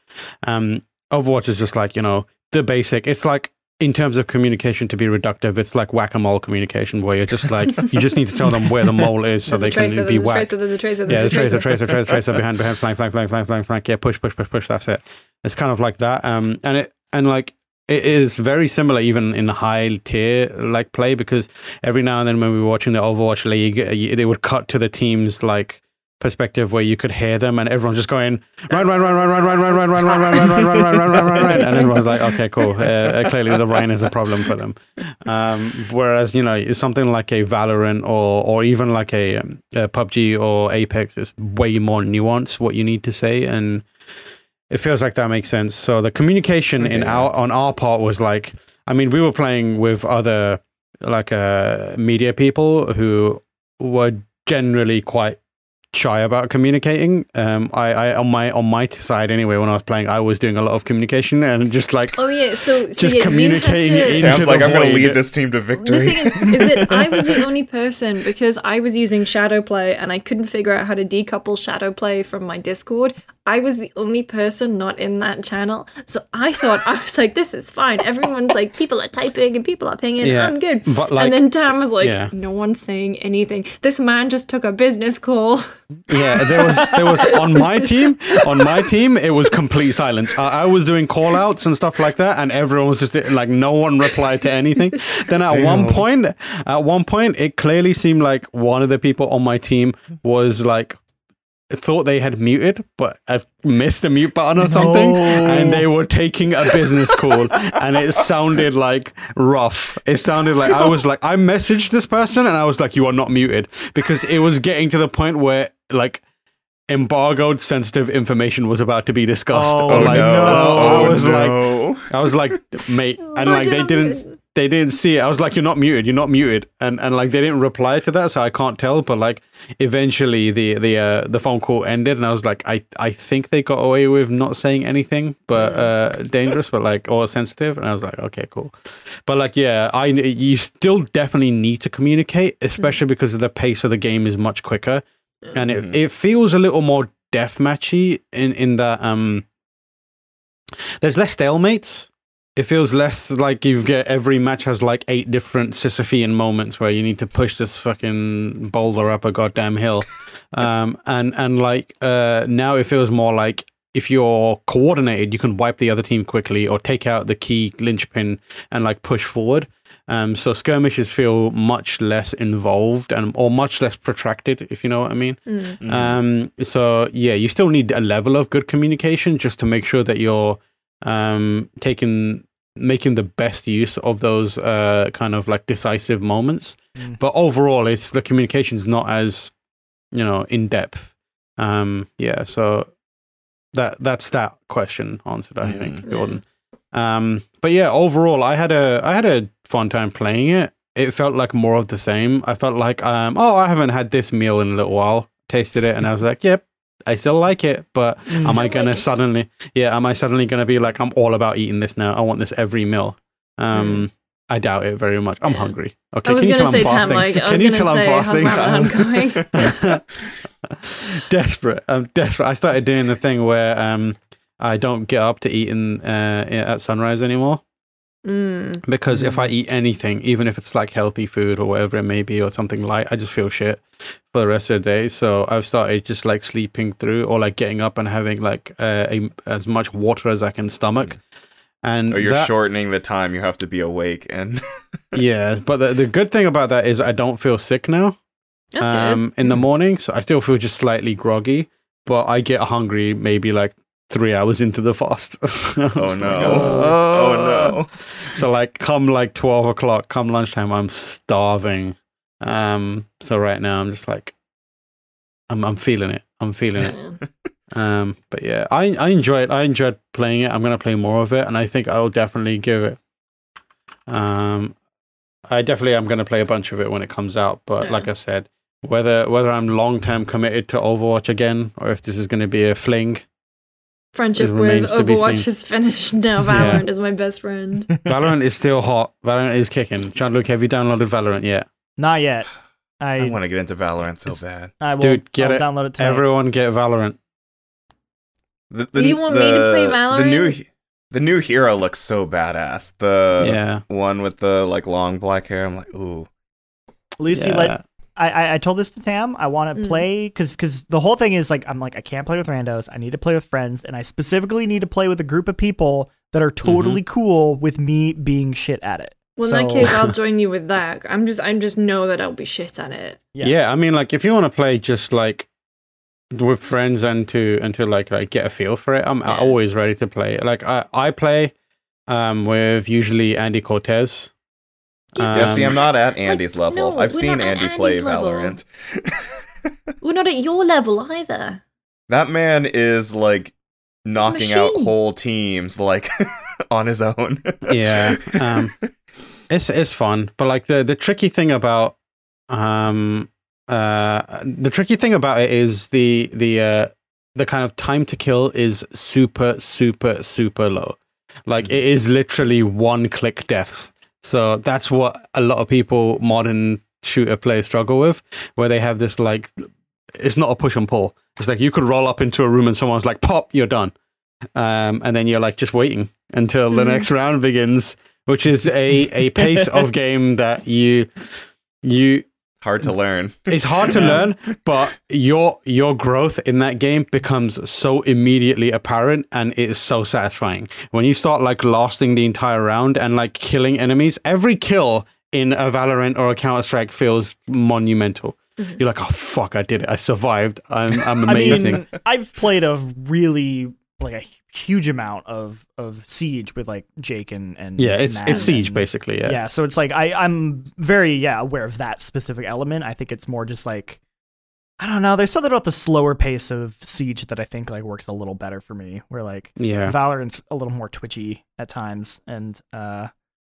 um overwatch is just like you know the basic it's like in terms of communication to be reductive it's like whack-a-mole communication where you're just like you just need to tell them where the mole is so there's they a tracer can be there's a tracer there's a tracer yeah, there's the a tracer, tracer tracer, tracer, tracer, behind, behind, flank, flank, flank, flank, flank, flank. Yeah, push, push, push, push. That's it. It's kind of like that. Um, and it and like it is very similar even in high tier like play because every now and then when we were watching the Overwatch League, uh, they would cut to the teams like perspective where you could hear them and everyone's just going run run run run run run run run run run run run run run run run run and everyone's like okay cool uh, clearly the rain is a problem for them um, whereas you know something like a Valorant or or even like um, a PUBG or Apex is way more nuanced what you need to say and it feels like that makes sense so the communication in Okay. our on our part was like I mean we were playing with other like uh, media people who were generally quite shy about communicating. Um, I, I on my on my side anyway. When I was playing, I was doing a lot of communication and just like oh yeah so, so Just yeah, communicating you had to, in- Tam's Into like, the I'm going to lead this team to The victory. thing is, is that I was the (laughs) only person because I was using shadow play and I couldn't figure out how to decouple shadow play from my Discord. I was the only person not in that channel. So I thought, I was like, this is fine. Everyone's like, people are typing and people are pinging. Yeah, I'm good. but, like- and then Tam was like, yeah. no one's saying anything. This man just took a business call. (laughs) yeah. There was there was (laughs) on my team on my team it was complete silence. I, I was doing call outs and stuff like that, and everyone was just like no one replied to anything. Then at one point, at one point, it clearly seemed like one of the people on my team was like thought they had muted, but I missed the mute button or something, and they were taking a business call, and it sounded like rough. It sounded like I was like I messaged this person, and I was like, "You are not muted," because it was getting to the point where like embargoed sensitive information was about to be discussed. Oh, oh, like, no. I, I was like. I was like, mate, and But like they didn't. They didn't see it. I was like, "You're not muted. You're not muted," and and like they didn't reply to that, so I can't tell. But like eventually the the uh, the phone call ended, and I was like, I I think they got away with not saying anything, but uh, dangerous, but like or sensitive, and I was like, okay, cool. But like, yeah, I you still definitely need to communicate, especially because of the pace of the game is much quicker, and it, Mhm. it feels a little more deathmatchy in in that um. There's less stalemates. It feels less like you get every match has like eight different Sisyphean moments where you need to push this fucking boulder up a goddamn hill. (laughs) um, and and like uh, now it feels more like if you're coordinated, you can wipe the other team quickly or take out the key linchpin and like push forward. Um, so skirmishes feel much less involved and or much less protracted, if you know what I mean. Mm. Mhm. Um, so yeah, you still need a level of good communication just to make sure that you're um taking making the best use of those uh kind of like decisive moments. Mm. But overall, it's the communication's not as you know in depth. Um, yeah, so that that's that question answered. I think, Mhm. Jordan. Um, but yeah, overall, I had a I had a fun time playing it. It felt like more of the same. I felt like um, oh, I haven't had this meal in a little while. Tasted it, and I was like, yep, I still like it. But (laughs) am I gonna like suddenly? Yeah, am I suddenly gonna be like, I'm all about eating this now. I want this every meal. Um, I doubt it very much. I'm hungry. Okay, I was can you gonna tell say I'm Tam, fasting? like I Can was you gonna tell I'm say how's fasting? (laughs) Going? (laughs) desperate. I'm desperate. I started doing the thing where um I don't get up to eat in, uh, at sunrise anymore Mm. because if I eat anything, even if it's like healthy food or whatever it may be or something light, I just feel shit for the rest of the day. So I've started just like sleeping through or like getting up and having like uh, a, as much water as I can stomach. And Or you're that- shortening the time you have to be awake and (laughs) yeah, but the, the good thing about that is I don't feel sick now. That's um, in the mornings. I still feel just slightly groggy, but I get hungry maybe like three hours into the fast. (laughs) oh oh no. Oh no. So like, come like twelve o'clock, come lunchtime, I'm starving. Um, so right now I'm just like, I'm I'm feeling it. I'm feeling it. (laughs) Um, but yeah, I I enjoy it. I enjoyed playing it. I'm gonna play more of it, and I think I'll definitely give it. Um, I definitely am gonna play a bunch of it when it comes out. But Yeah. like I said, whether whether I'm long term committed to Overwatch again, or if this is gonna be a fling, Friendship with remains to be Overwatch is finished. Now (laughs) Yeah. Valorant is my best friend. (laughs) Valorant is still hot. Valorant is kicking. Jean-Luc, have you downloaded Valorant yet? Not yet. I I want to get into Valorant so It's- bad. I will Dude, get I'll it. download it tonight. Everyone get Valorant. The, Do you want me to play Valorant? The new the new hero looks so badass. The yeah. one with the like long black hair. I'm like, ooh. Lucy, yeah. let I, I I told this to Tam. I want to Mm. play because because the whole thing is like I'm like I can't play with randos. I need to play with friends, and I specifically need to play with a group of people that are totally cool with me being shit at it. Well, in that case, I'll (laughs) join you with that. I'm just, I'm just know that I'll be shit at it. Yeah. Yeah. I mean, like, if you want to play just like with friends and to and to like like get a feel for it, I'm Yeah. always ready to play. Like, I I play um with usually Andy Cortez. Yeah, see, Um, I'm not at Andy's level. no, I've seen Andy play level. Valorant. (laughs) We're not at your level either. that man is like knocking out whole teams like (laughs) on his own. Yeah, um, (laughs) it's it's fun, but like the the tricky thing about um uh the tricky thing about it is the the uh the kind of time to kill is super super super low. Like it is literally one click deaths. So that's what a lot of people modern shooter players struggle with, where they have this like it's not a push and pull. It's like you could roll up into a room and someone's like, "Pop, you're done," um, and then you're like just waiting until the Mhm. next round begins, which is a a pace of (laughs) game that you you Hard to learn. (laughs) it's hard to learn, but your your growth in that game becomes so immediately apparent and it is so satisfying. When you start like lasting the entire round and like killing enemies, every kill in a Valorant or a Counter Strike feels monumental. Mm-hmm. You're like, oh fuck, I did it. I survived. I'm I'm amazing. I mean, I've played a really like a huge amount of of Siege with like Jake and and yeah, it's Matt it's siege and- basically. Yeah. Yeah. so it's like I I'm very yeah aware of that specific element. I think it's more just like I don't know. There's something about the slower pace of Siege that I think like works a little better for me. Where like Yeah. Valorant's a little more twitchy at times, and uh,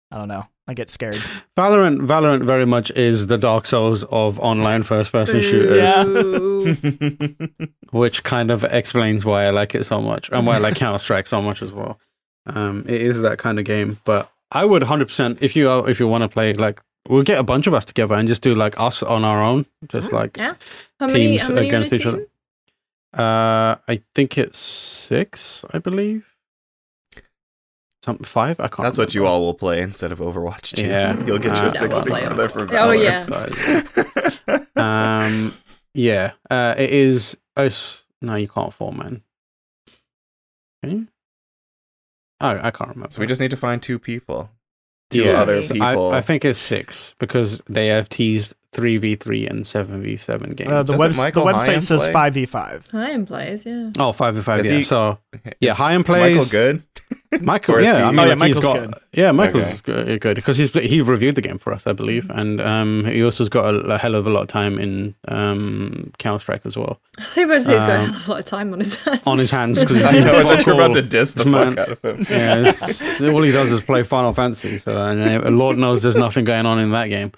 I don't know. I get scared. Valorant, Valorant very much is the Dark Souls of online first-person shooters, Yeah. (laughs) Which kind of explains why I like it so much and why I like Counter Strike so much as well. Um, it is that kind of game, but I would 100% if you are, if you want to play like we'll get a bunch of us together and just do like us on our own, just like yeah. How many, teams how many against are in a each other. uh, I think it's six, I believe. Some five, I can't. That's what you all will play instead of Overwatch. G. Yeah. (laughs) you'll get Uh, your Yeah, six we'll play Oh, yeah. (laughs) um yeah uh it is it's no you can't four man can you I, I can't remember so we just need to find two people. Two Yeah, other people. I, I think it's six because they have teased 3v3 and 7v7 games Uh, the, web- the website Higham says five v five. Hi, in plays, yeah. oh 5v5 Is yeah he- so (laughs) yeah Is- high and (laughs) is Michael good? Michael, yeah, he- I mean, Oh, yeah, like, he's Michael's got, good. yeah, Michael's Okay. good good because he's he reviewed the game for us, I believe, and um, he also's got a, a hell of a lot of time in um, Counter Strike as well (laughs) I think about to say he's got a Um, hell of a lot of time on his hands. on his hands because I know that you're about to fuck diss the man- fuck out of him. yeah, it's- all he does is play Final Fantasy. So, and uh, Lord knows there's nothing going on in that game.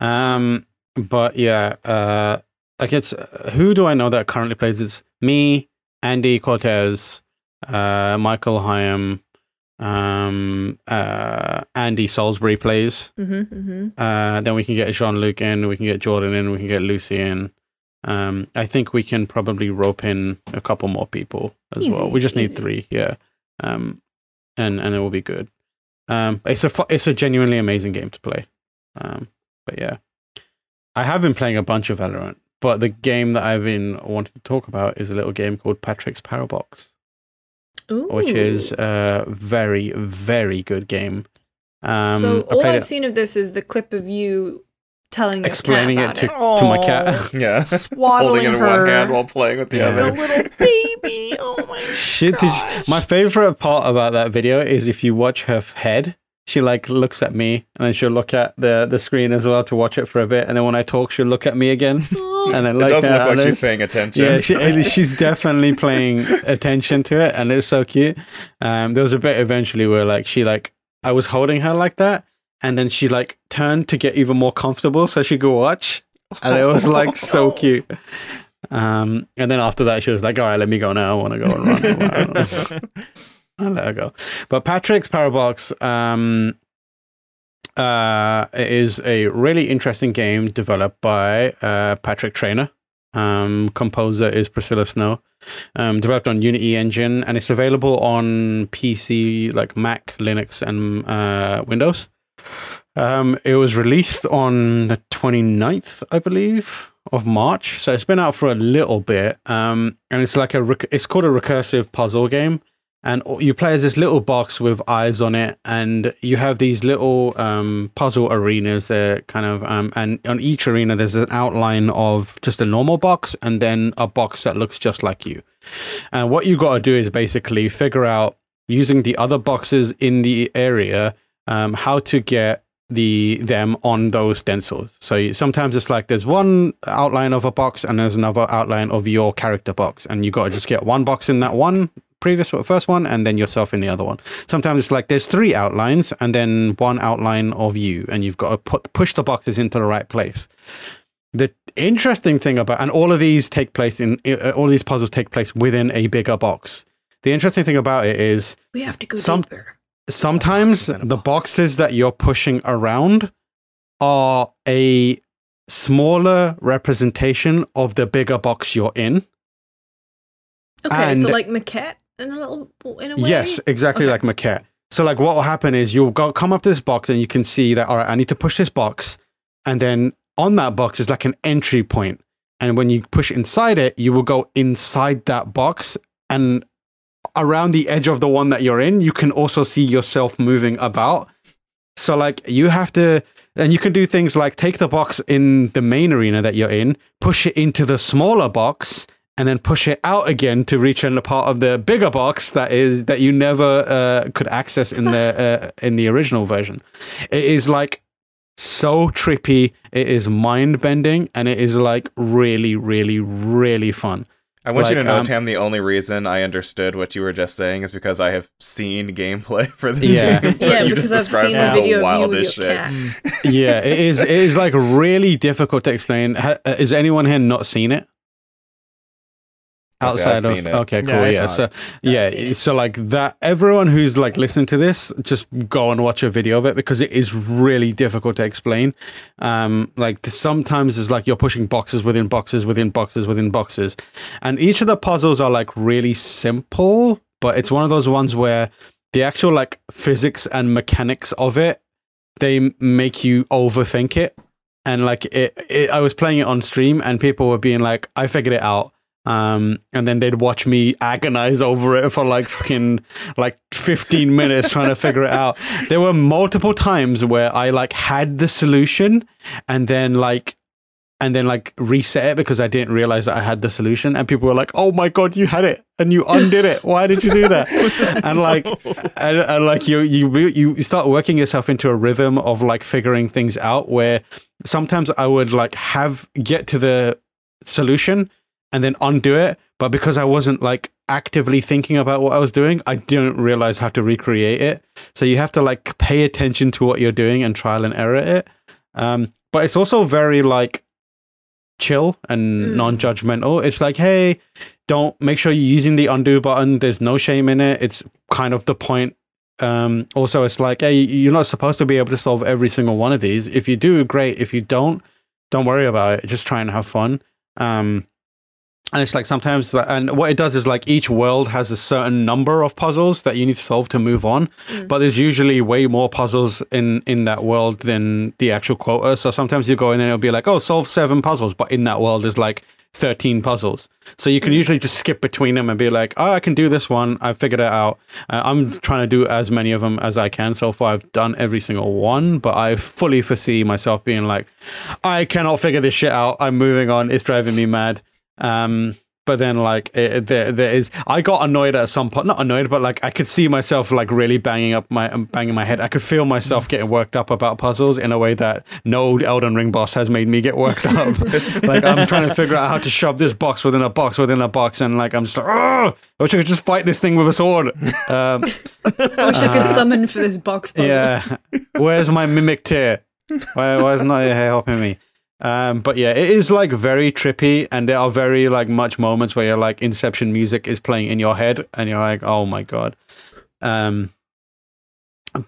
Um, but yeah, uh, like it's who do I know that currently plays? It's me, Andy Cortez, uh, Michael Higham, um, uh, Andy Salisbury plays. hmm hmm Uh, then we can get Jean Luc in, we can get Jordan in, we can get Lucy in. Um, I think we can probably rope in a couple more people as well. We just need three, yeah. Um, and and it will be good. Um, it's a fu- it's a genuinely amazing game to play. Um, but yeah, I have been playing a bunch of Valorant, but the game that I've been wanting to talk about is a little game called Patrick's Power Parabox which is a very very good game. Um, so I all played I've it- seen of this is the clip of you telling your explaining cat it about to, to my cat. (laughs) Yeah. Swaddling Holding it in her. one hand while playing with the Yeah. The other. little baby. Oh my (laughs) Shit, gosh. my favorite part about that video is if you watch her head, she like looks at me and then she'll look at the the screen as well to watch it for a bit, and then when I talk, she'll look at me again, (laughs) and then It like does uh, look like she's paying attention. Yeah, she, (laughs) she's definitely paying attention to it, and it's so cute. Um, there was a bit eventually where like she like I was holding her like that, and then she like turned to get even more comfortable so she could watch, and it was like so (laughs) cute. Um, and then after that, she was like, "All right, let me go now. I want to go and run." I let her go. But Patrick's Parabox um, uh, is a really interesting game developed by uh, Patrick Traynor. Um, composer is Priscilla Snow. Um, developed on Unity Engine, and it's available on PC, like Mac, Linux, and uh, Windows. Um, it was released on the 29th, I believe, of March. So it's been out for a little bit. Um, and it's like a rec- it's called a recursive puzzle game. And you play as this little box with eyes on it, and you have these little um, puzzle arenas that kind of, um, and on each arena there's an outline of just a normal box, and then a box that looks just like you. And what you got to do is basically figure out using the other boxes in the area um, how to get the them on those stencils. So you, sometimes it's like there's one outline of a box and there's another outline of your character box, and you got to just get one box in that one previous first one and then yourself in the other one. Sometimes it's like there's three outlines and then one outline of you, and you've got to put push the boxes into the right place. The interesting thing about and all of these take place in uh, all these puzzles take place within a bigger box. The interesting thing about it is we have to go Some- deeper. Sometimes Boxes in a the box. boxes that you're pushing around are a smaller representation of the bigger box you're in. Okay, so like maquette in a little in a way. Yes, exactly Okay. like maquette. So like what will happen is you'll go come up to this box and you can see that all right, I need to push this box, and then on that box is like an entry point, and when you push inside it, you will go inside that box and around the edge of the one that you're in, you can also see yourself moving about. So like you have to and you can do things like take the box in the main arena that you're in, push it into the smaller box and then push it out again to reach in the part of the bigger box that is that you never uh, could access in the (laughs) uh, in the original version. It is like so trippy. It is mind bending, and it is like really, really, really fun. I want you to know, um, Tam. The only reason I understood what you were just saying is because I have seen gameplay (laughs) for this Yeah. game. Yeah, You because just I've described seen a of the video of you wildest with your cat. yeah, it is. It is like really difficult to explain. Ha, uh, is anyone here not seen it? I'll say I've Outside of seen it. okay, cool, I yeah. So yeah, I've seen so like that. Everyone who's like listening to this, just go and watch a video of it because it is really difficult to explain. Um, like sometimes it's like you're pushing boxes within boxes within boxes within boxes, and each of the puzzles are like really simple, but it's one of those ones where the actual like physics and mechanics of it they make you overthink it and like it, it i was playing it on stream and people were being like i figured it out um and then they'd watch me agonize over it for like fucking like 15 minutes trying to figure it out there were multiple times where i like had the solution and then like and then like reset it because I didn't realize that I had the solution. And people were like, "Oh my god, you had it and you undid it. Why did you do that?" (laughs) and like, and, and like you you you start working yourself into a rhythm of like figuring things out. Where sometimes I would like have get to the solution and then undo it, but because I wasn't like actively thinking about what I was doing, I didn't realize how to recreate it. So you have to like pay attention to what you're doing and trial and error it. Um, but it's also very like chill and Mm. non-judgmental. It's like, hey, don't make sure you're using the undo button. There's no shame in it. It's kind of the point. Um, also, it's like, hey, you're not supposed to be able to solve every single one of these. If you do, great. If you don't, don't worry about it. Just try and have fun. Um, and it's like sometimes, and what it does is like each world has a certain number of puzzles that you need to solve to move on. Mm. But there's usually way more puzzles in in that world than the actual quota. So sometimes you go in and it'll be like, oh, solve seven puzzles, but in that world is like 13 puzzles. So you can usually just skip between them and be like, oh, I can do this one. I figured it out. Uh, I'm trying to do as many of them as I can. So far, I've done every single one, but I fully foresee myself being like, I cannot figure this shit out. I'm moving on. It's driving me mad. Um, but then like it, it- there, there is i got annoyed at some point not annoyed but like i could see myself like really banging up my um, banging my head. I could feel myself getting worked up about puzzles in a way that no elden ring boss has made me get worked up. (laughs) Like i'm trying to figure out how to shove this box within a box within a box and like i'm just like oh i wish i could just fight this thing with a sword. Um, I wish I could summon for this box puzzle. yeah. Where's my mimic tear? Why, why is not helping me um, but yeah, it is like very trippy, and there are very like much moments where you're like Inception music is playing in your head, and you're like, oh my god. Um,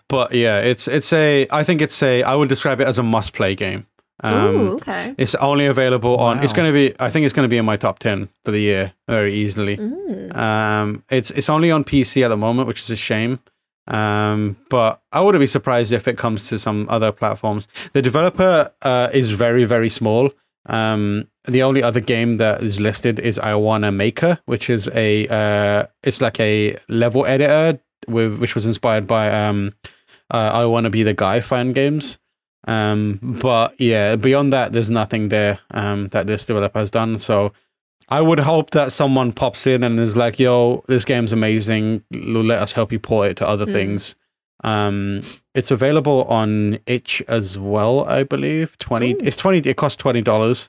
but yeah, it's it's a I think it's a I would describe it as a must play game. Um, Ooh, okay. It's only available on. It's going to be. I think it's going to be in my top ten for the year very easily. Mm. Um, it's it's only on PC at the moment, which is a shame. Um, but I wouldn't be surprised if it comes to some other platforms. The developer uh, is very very small. Um, the only other game that is listed is I Wanna Maker, which is a uh, it's like a level editor with which was inspired by um, uh, I Wanna Be the Guy fan games. Um, but yeah, beyond that, there's nothing there um, that this developer has done. So I would hope that someone pops in and is like, "Yo, this game's amazing. Let us help you port it to other Mm. things." Um, it's available on itch as well, I believe. Twenty. Ooh. It's twenty. It costs twenty dollars.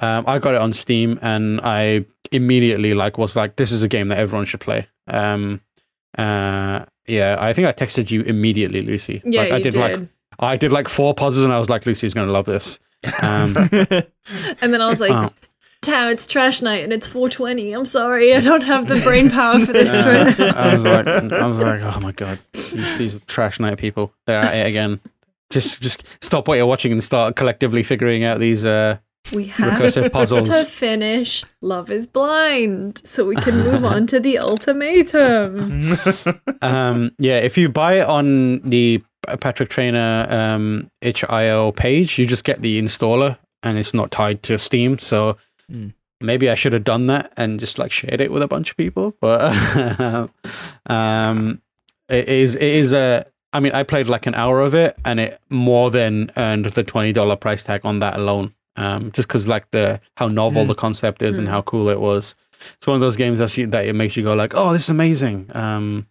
Um, I got it on Steam, and I immediately like was like, "This is a game that everyone should play." Um, uh, yeah, I think I texted you immediately, Lucy. Yeah, like, I did, did. like I did like four puzzles, and I was like, "Lucy's gonna love this." Um, (laughs) and then I was like, Oh. (laughs) Tam, it's trash night and it's 420. I'm sorry, I don't have the brain power for this (laughs) Uh, right now. I was like, I was like, oh my god, these, these trash night people, they're at it again. Just, just stop what you're watching and start collectively figuring out these uh, We have recursive puzzles to finish Love is Blind so we can move on to the ultimatum. (laughs) Um, yeah, if you buy it on the Patrick Traynor um, itch.io page, you just get the installer, and it's not tied to Steam. So Mm. maybe I should have done that and just like shared it with a bunch of people. But (laughs) um, it is it is a. I mean, I played like an hour of it, and it more than earned the twenty dollar price tag on that alone. Um, just because like the how novel Mm. the concept is and Mm. how cool it was. It's one of those games that you, that it makes you go like, oh, this is amazing. Um,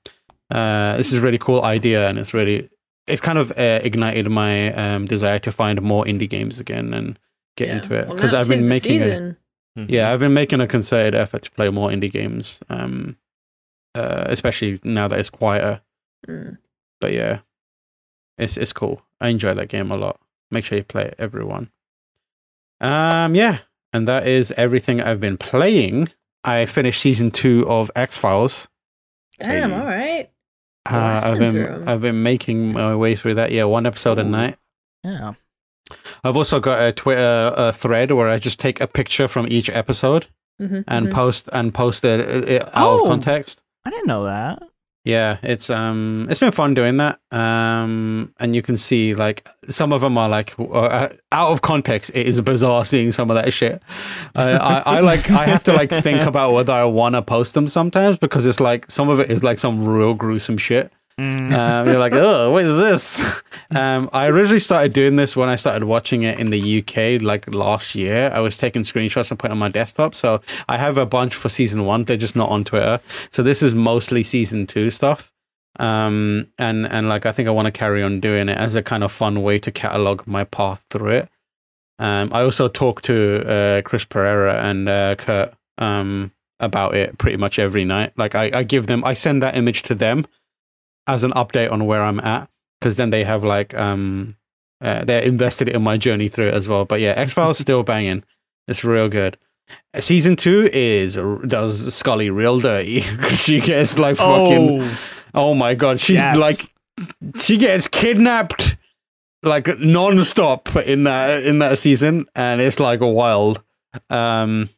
uh, this is a really cool idea, and it's really it's kind of uh, ignited my um, desire to find more indie games again and get Yeah. into it because now I've been making a, season. Mhm. yeah, I've been making a concerted effort to play more indie games, um, uh, especially now that it's quieter. Mm. But yeah, it's it's cool. I enjoy that game a lot. Make sure you play it, everyone. Um, yeah, and that is everything I've been playing. I finished season two of X Files. Damn, Hey. all right. Uh, I've been through 'em. I've been making my way through that. Yeah, one episode a night. Yeah. I've also got a Twitter uh, thread where I just take a picture from each episode Mhm, and mhm. post and post it, it out Oh. of context. I didn't know that. Yeah, it's um, it's been fun doing that. Um, and you can see like some of them are like uh, out of context. It is bizarre seeing some of that shit. Uh, I, I like I have to like think (laughs) about whether I want to post them sometimes because it's like some of it is like some real gruesome shit. Mm. Um, you're like, oh, what is this? (laughs) Um, I originally started doing this when I started watching it in the UK, like last year. I was taking screenshots and putting on my desktop. So I have a bunch for season one. They're just not on Twitter. So this is mostly season two stuff. Um, and and like I think I want to carry on doing it as a kind of fun way to catalog my path through it. Um, I also talk to uh, Chris Pereira and uh, Kurt um, about it pretty much every night. Like I, I give them, I send that image to them as an update on where I'm at because then they have like um uh, they're invested in my journey through it as well. But yeah, X Files still (laughs) banging. It's real good. Season two is does Scully real dirty. (laughs) she gets like fucking oh, oh my god, she's Yes. like she gets kidnapped like non-stop in that in that season and it's like wild. Um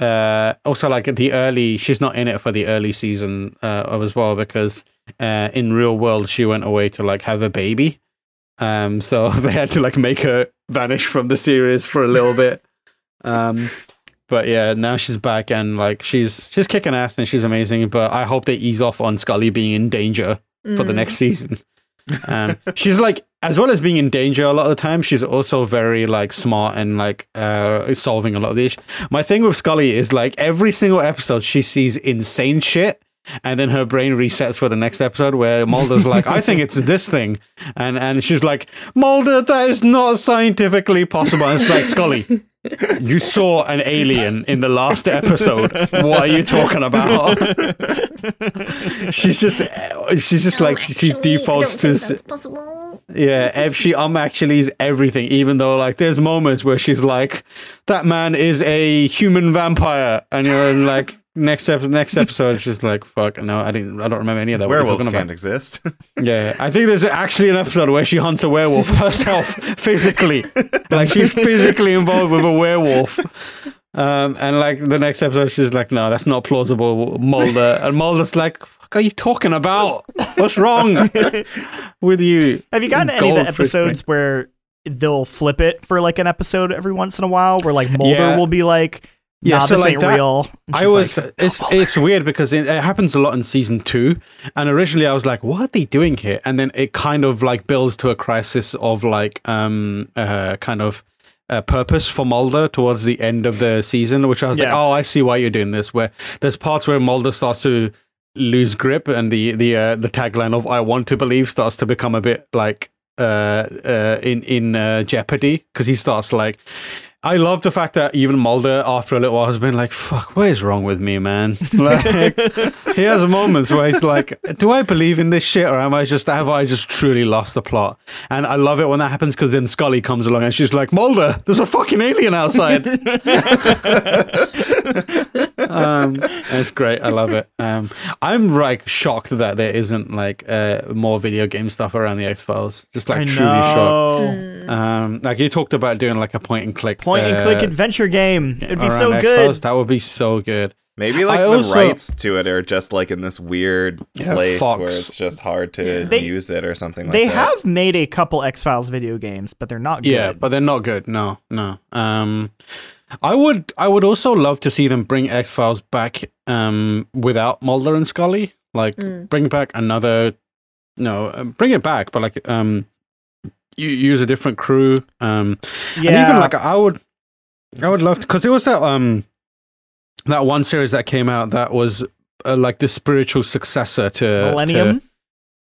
uh also like the early she's not in it for the early season uh of as well because uh in real world she went away to like have a baby um so (laughs) they had to like make her vanish from the series for a little bit um but yeah now she's back and like she's she's kicking ass and she's amazing but i hope they ease off on scully being in danger for the Mm. next season. (laughs) Um, she's like, as well as being in danger a lot of the time, she's also very like smart and like uh, solving a lot of the issues. My thing with Scully is like every single episode she sees insane shit. And then her brain resets for the next episode where Mulder's like, I think it's this thing. And and she's like, Mulder, that is not scientifically possible. And it's like, Scully, you saw an alien in the last episode. What are you talking about? (laughs) she's just she's just like she defaults to yeah ev- she um actually is everything even though like there's moments where she's like that man is a human vampire and you're like next episode next episode it's just like fuck no i didn't i don't remember any of that What are you Werewolves talking can't about? exist. (laughs) yeah i think there's actually an episode where she hunts a werewolf (laughs) herself physically like she's physically involved with a werewolf um, and like the next episode, she's like, "No, that's not plausible, Mulder." And Mulder's like, "Fuck, are you talking about? What's wrong (laughs) with you?" Have you gotten any of the Goldfish, episodes where they'll flip it for like an episode every once in a while, where like Mulder Yeah. will be like, Yeah, "Nah, so, like, that- real." I was. like, it's it's weird because it, it happens a lot in season two, and originally I was like, "What are they doing here?" And then it kind of like builds to a crisis of like um uh kind of. Uh, purpose for Mulder towards the end of the season, which I was like, oh, I see why you're doing this. Where there's parts where Mulder starts to lose grip, and the the uh, the tagline of "I want to believe" starts to become a bit like uh, uh, in in uh, jeopardy because he starts like. I love the fact that even Mulder, after a little while, has been like, "Fuck, what is wrong with me, man?" (laughs) Like, he has moments where he's like, "Do I believe in this shit, or am I just have I just truly lost the plot?" And I love it when that happens because then Scully comes along and she's like, "Mulder, there's a fucking alien outside." (laughs) um, it's great. I love it. Um, I'm like shocked that there isn't like uh, more video game stuff around the X Files. Just like I truly shocked. Um, like you talked about doing like a point and click, Point and click uh, adventure game. It'd be so X-Files. good. That would be so good. Maybe like I the also- rights to it are just like in this weird Yeah, place Fox. where it's just hard to They- use it or something like They that. have made a couple X Files video games, but they're not good. Yeah, but they're not good. No, no. Um, I would, I would also love to see them bring X Files back. Um, without Mulder and Scully, like Mm. bring back another. No, uh, bring it back, but like um, you use a different crew. Um, yeah. and even like I would, I would love to because there was that um, that one series that came out that was uh, like the spiritual successor to to- Millennium.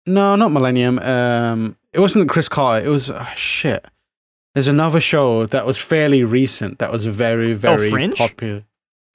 no, not Millennium. Um, it wasn't Chris Carter. It was oh, shit. There's another show that was fairly recent that was very, very Fringe? popular.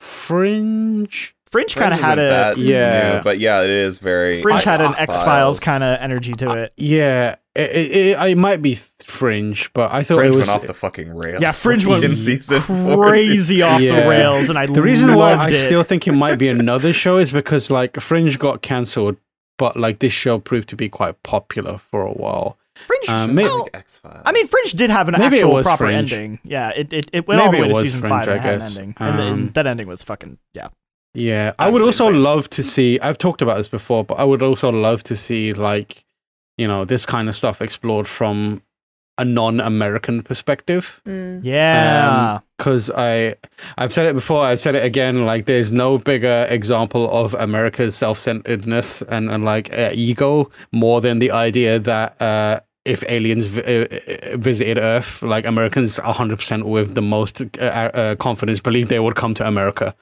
Fringe. Fringe kind of had isn't a that yeah. new, but yeah, it is very. Fringe had an X-Files. Kind of energy to it. Yeah, it, it, it, it might be Fringe, but I thought Fringe it was went off the fucking rails. Yeah, Fringe (laughs) went in season four. crazy (laughs) off Yeah. the rails, and I the reason why I it. still think it might be another show is because like Fringe got cancelled, but like this show proved to be quite popular for a while. Fringe. Um, may- well, X-Files. I mean, Fringe did have an Maybe it actual was proper Fringe. ending. Yeah, it it, it went all the way it to season Fringe, five I and had an guess. ending, and, and Um, that ending was fucking yeah. Yeah, I would also Absolutely. love to see. I've talked about this before, but I would also love to see like, you know, this kind of stuff explored from a non-American perspective. Mm. Yeah, Because I, I've said it before. I've said it again. Like, there's no bigger example of America's self-centeredness and and like uh, ego more than the idea that. uh if aliens vi- uh, visited Earth, like Americans, 100% with the most uh, uh, confidence believe they would come to America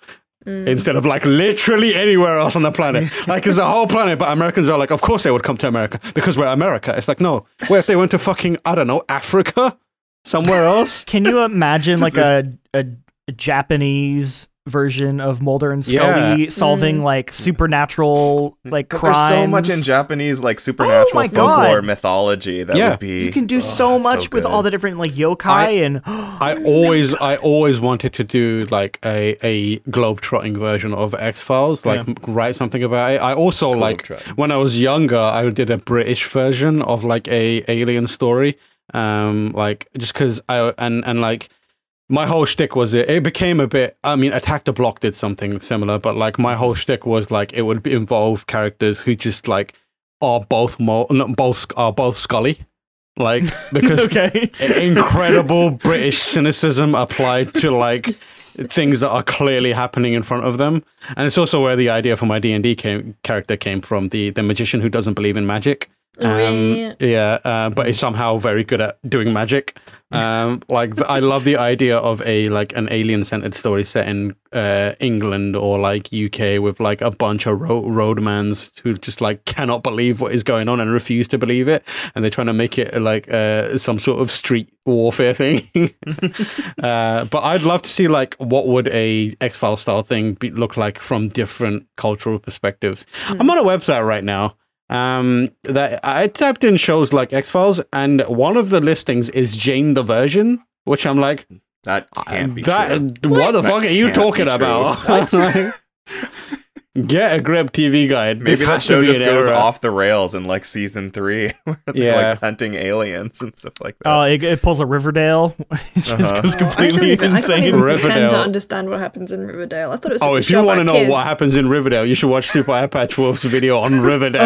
Mm. instead of like literally anywhere else on the planet. (laughs) Like it's a whole planet, but Americans are like, of course they would come to America because we're America. It's like, no, where if they went to fucking, I don't know, Africa? Somewhere (laughs) else? can you imagine like a, a Japanese version of Mulder and Yeah. Scully solving like supernatural (laughs) like crimes? there's so much in Japanese like supernatural my folklore God. mythology that Yeah. would be. You can do oh, so much with all the different like yokai I- and (gasps) I always, I always wanted to do like a, a globe-trotting version of X-Files, like Yeah. write something about it. I also like, Globetrotting. when I was younger, I did a British version of like a alien story. Um, like just because I and and like my whole shtick was it. It became a bit. I mean, Attack the Block did something similar, but like my whole shtick was like it would involve characters who just like are both mo- not both are both Scully, like (laughs) because okay. incredible British cynicism applied to like things that are clearly happening in front of them, and it's also where the idea for my D and D came character came from the the magician who doesn't believe in magic. Um, yeah, uh, but he's somehow very good at doing magic. Um, (laughs) like I love the idea of a like an alien centered story set in uh, England or like UK with like a bunch of ro- roadmans who just like cannot believe what is going on and refuse to believe it, and they're trying to make it like uh, some sort of street warfare thing. (laughs) uh, but I'd love to see like what would a X File style thing be- look like from different cultural perspectives. I'm on a website right now um that i typed in shows like x-files and one of the listings is jane the virgin which i'm like That can't be that true. what the fuck are you talking about (laughs) (laughs) get a grip tv guide Maybe this that has to show be just goes era. off the rails in like season three, (laughs) where they're Yeah. like hunting aliens and stuff like that. Oh, it, it pulls a Riverdale. (laughs) It just Uh-huh. goes Oh, I don't completely even, I can't even Riverdale. pretend to understand what happens in Riverdale. I thought it was just Oh, if show you want to know kids. what happens in Riverdale, you should watch Super Eyepatch Wolf's video on (laughs) Riverdale.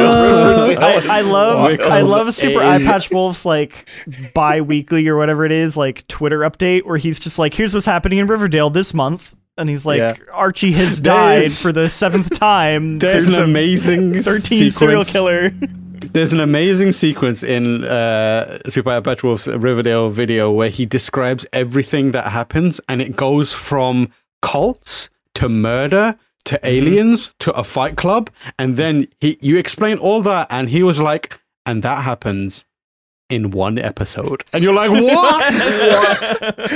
I, I love Because I love Super Eye is- Patch Wolf's like bi-weekly or whatever it is like Twitter update where he's just like here's what's happening in Riverdale this month and he's like Yeah. Archie has (laughs) died for the seventh (laughs) time. There's an amazing (laughs) 13 serial sequence- killer. There's an amazing sequence in uh, Super Wolf's Riverdale video where he describes everything that happens, and it goes from cults to murder to aliens to a fight club, and then he you explain all that, and he was like, and that happens in one episode, and you're like, what? It's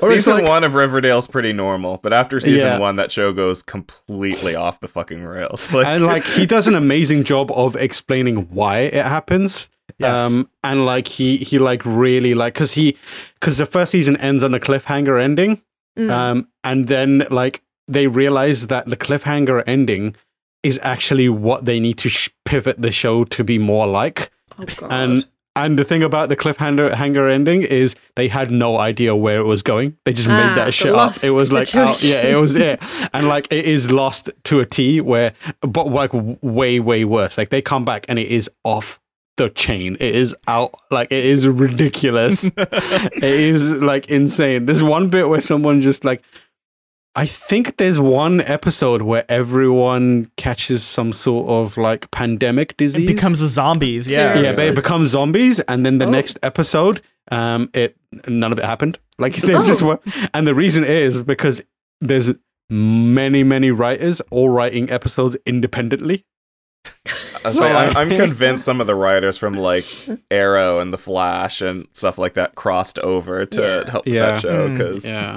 season like- one of Riverdale's pretty normal, but after season Yeah. one, that show goes completely off the fucking rails. (laughs) Like, and like he does an amazing job of explaining why it happens. Yes. Um, and like he he like really like because he because the first season ends on a cliffhanger ending. Mm. Um, and then like they realize that the cliffhanger ending is actually what they need to sh- pivot the show to be more like. oh god. And and the thing about the cliffhanger hanger ending is they had no idea where it was going. They just Ah, made that shit up. It was like out, yeah, it was it, (laughs) and like it is lost to a T. Where but like way way worse. Like they come back and it is off the chain. It is out like it is ridiculous. (laughs) it is like insane. There's one bit where someone just like. I think there's one episode where everyone catches some sort of like pandemic disease. it becomes a zombies yeah Sure. Yeah, they become zombies, and then the Oh. next episode, um, it none of it happened. Like (laughs) they Oh. just were, and the reason is because there's many, many writers all writing episodes independently. I (laughs) So, say, I'm, I'm (laughs) convinced some of the writers from like Arrow and The Flash and stuff like that crossed over to Yeah. help with Yeah. that show Mm, because Yeah,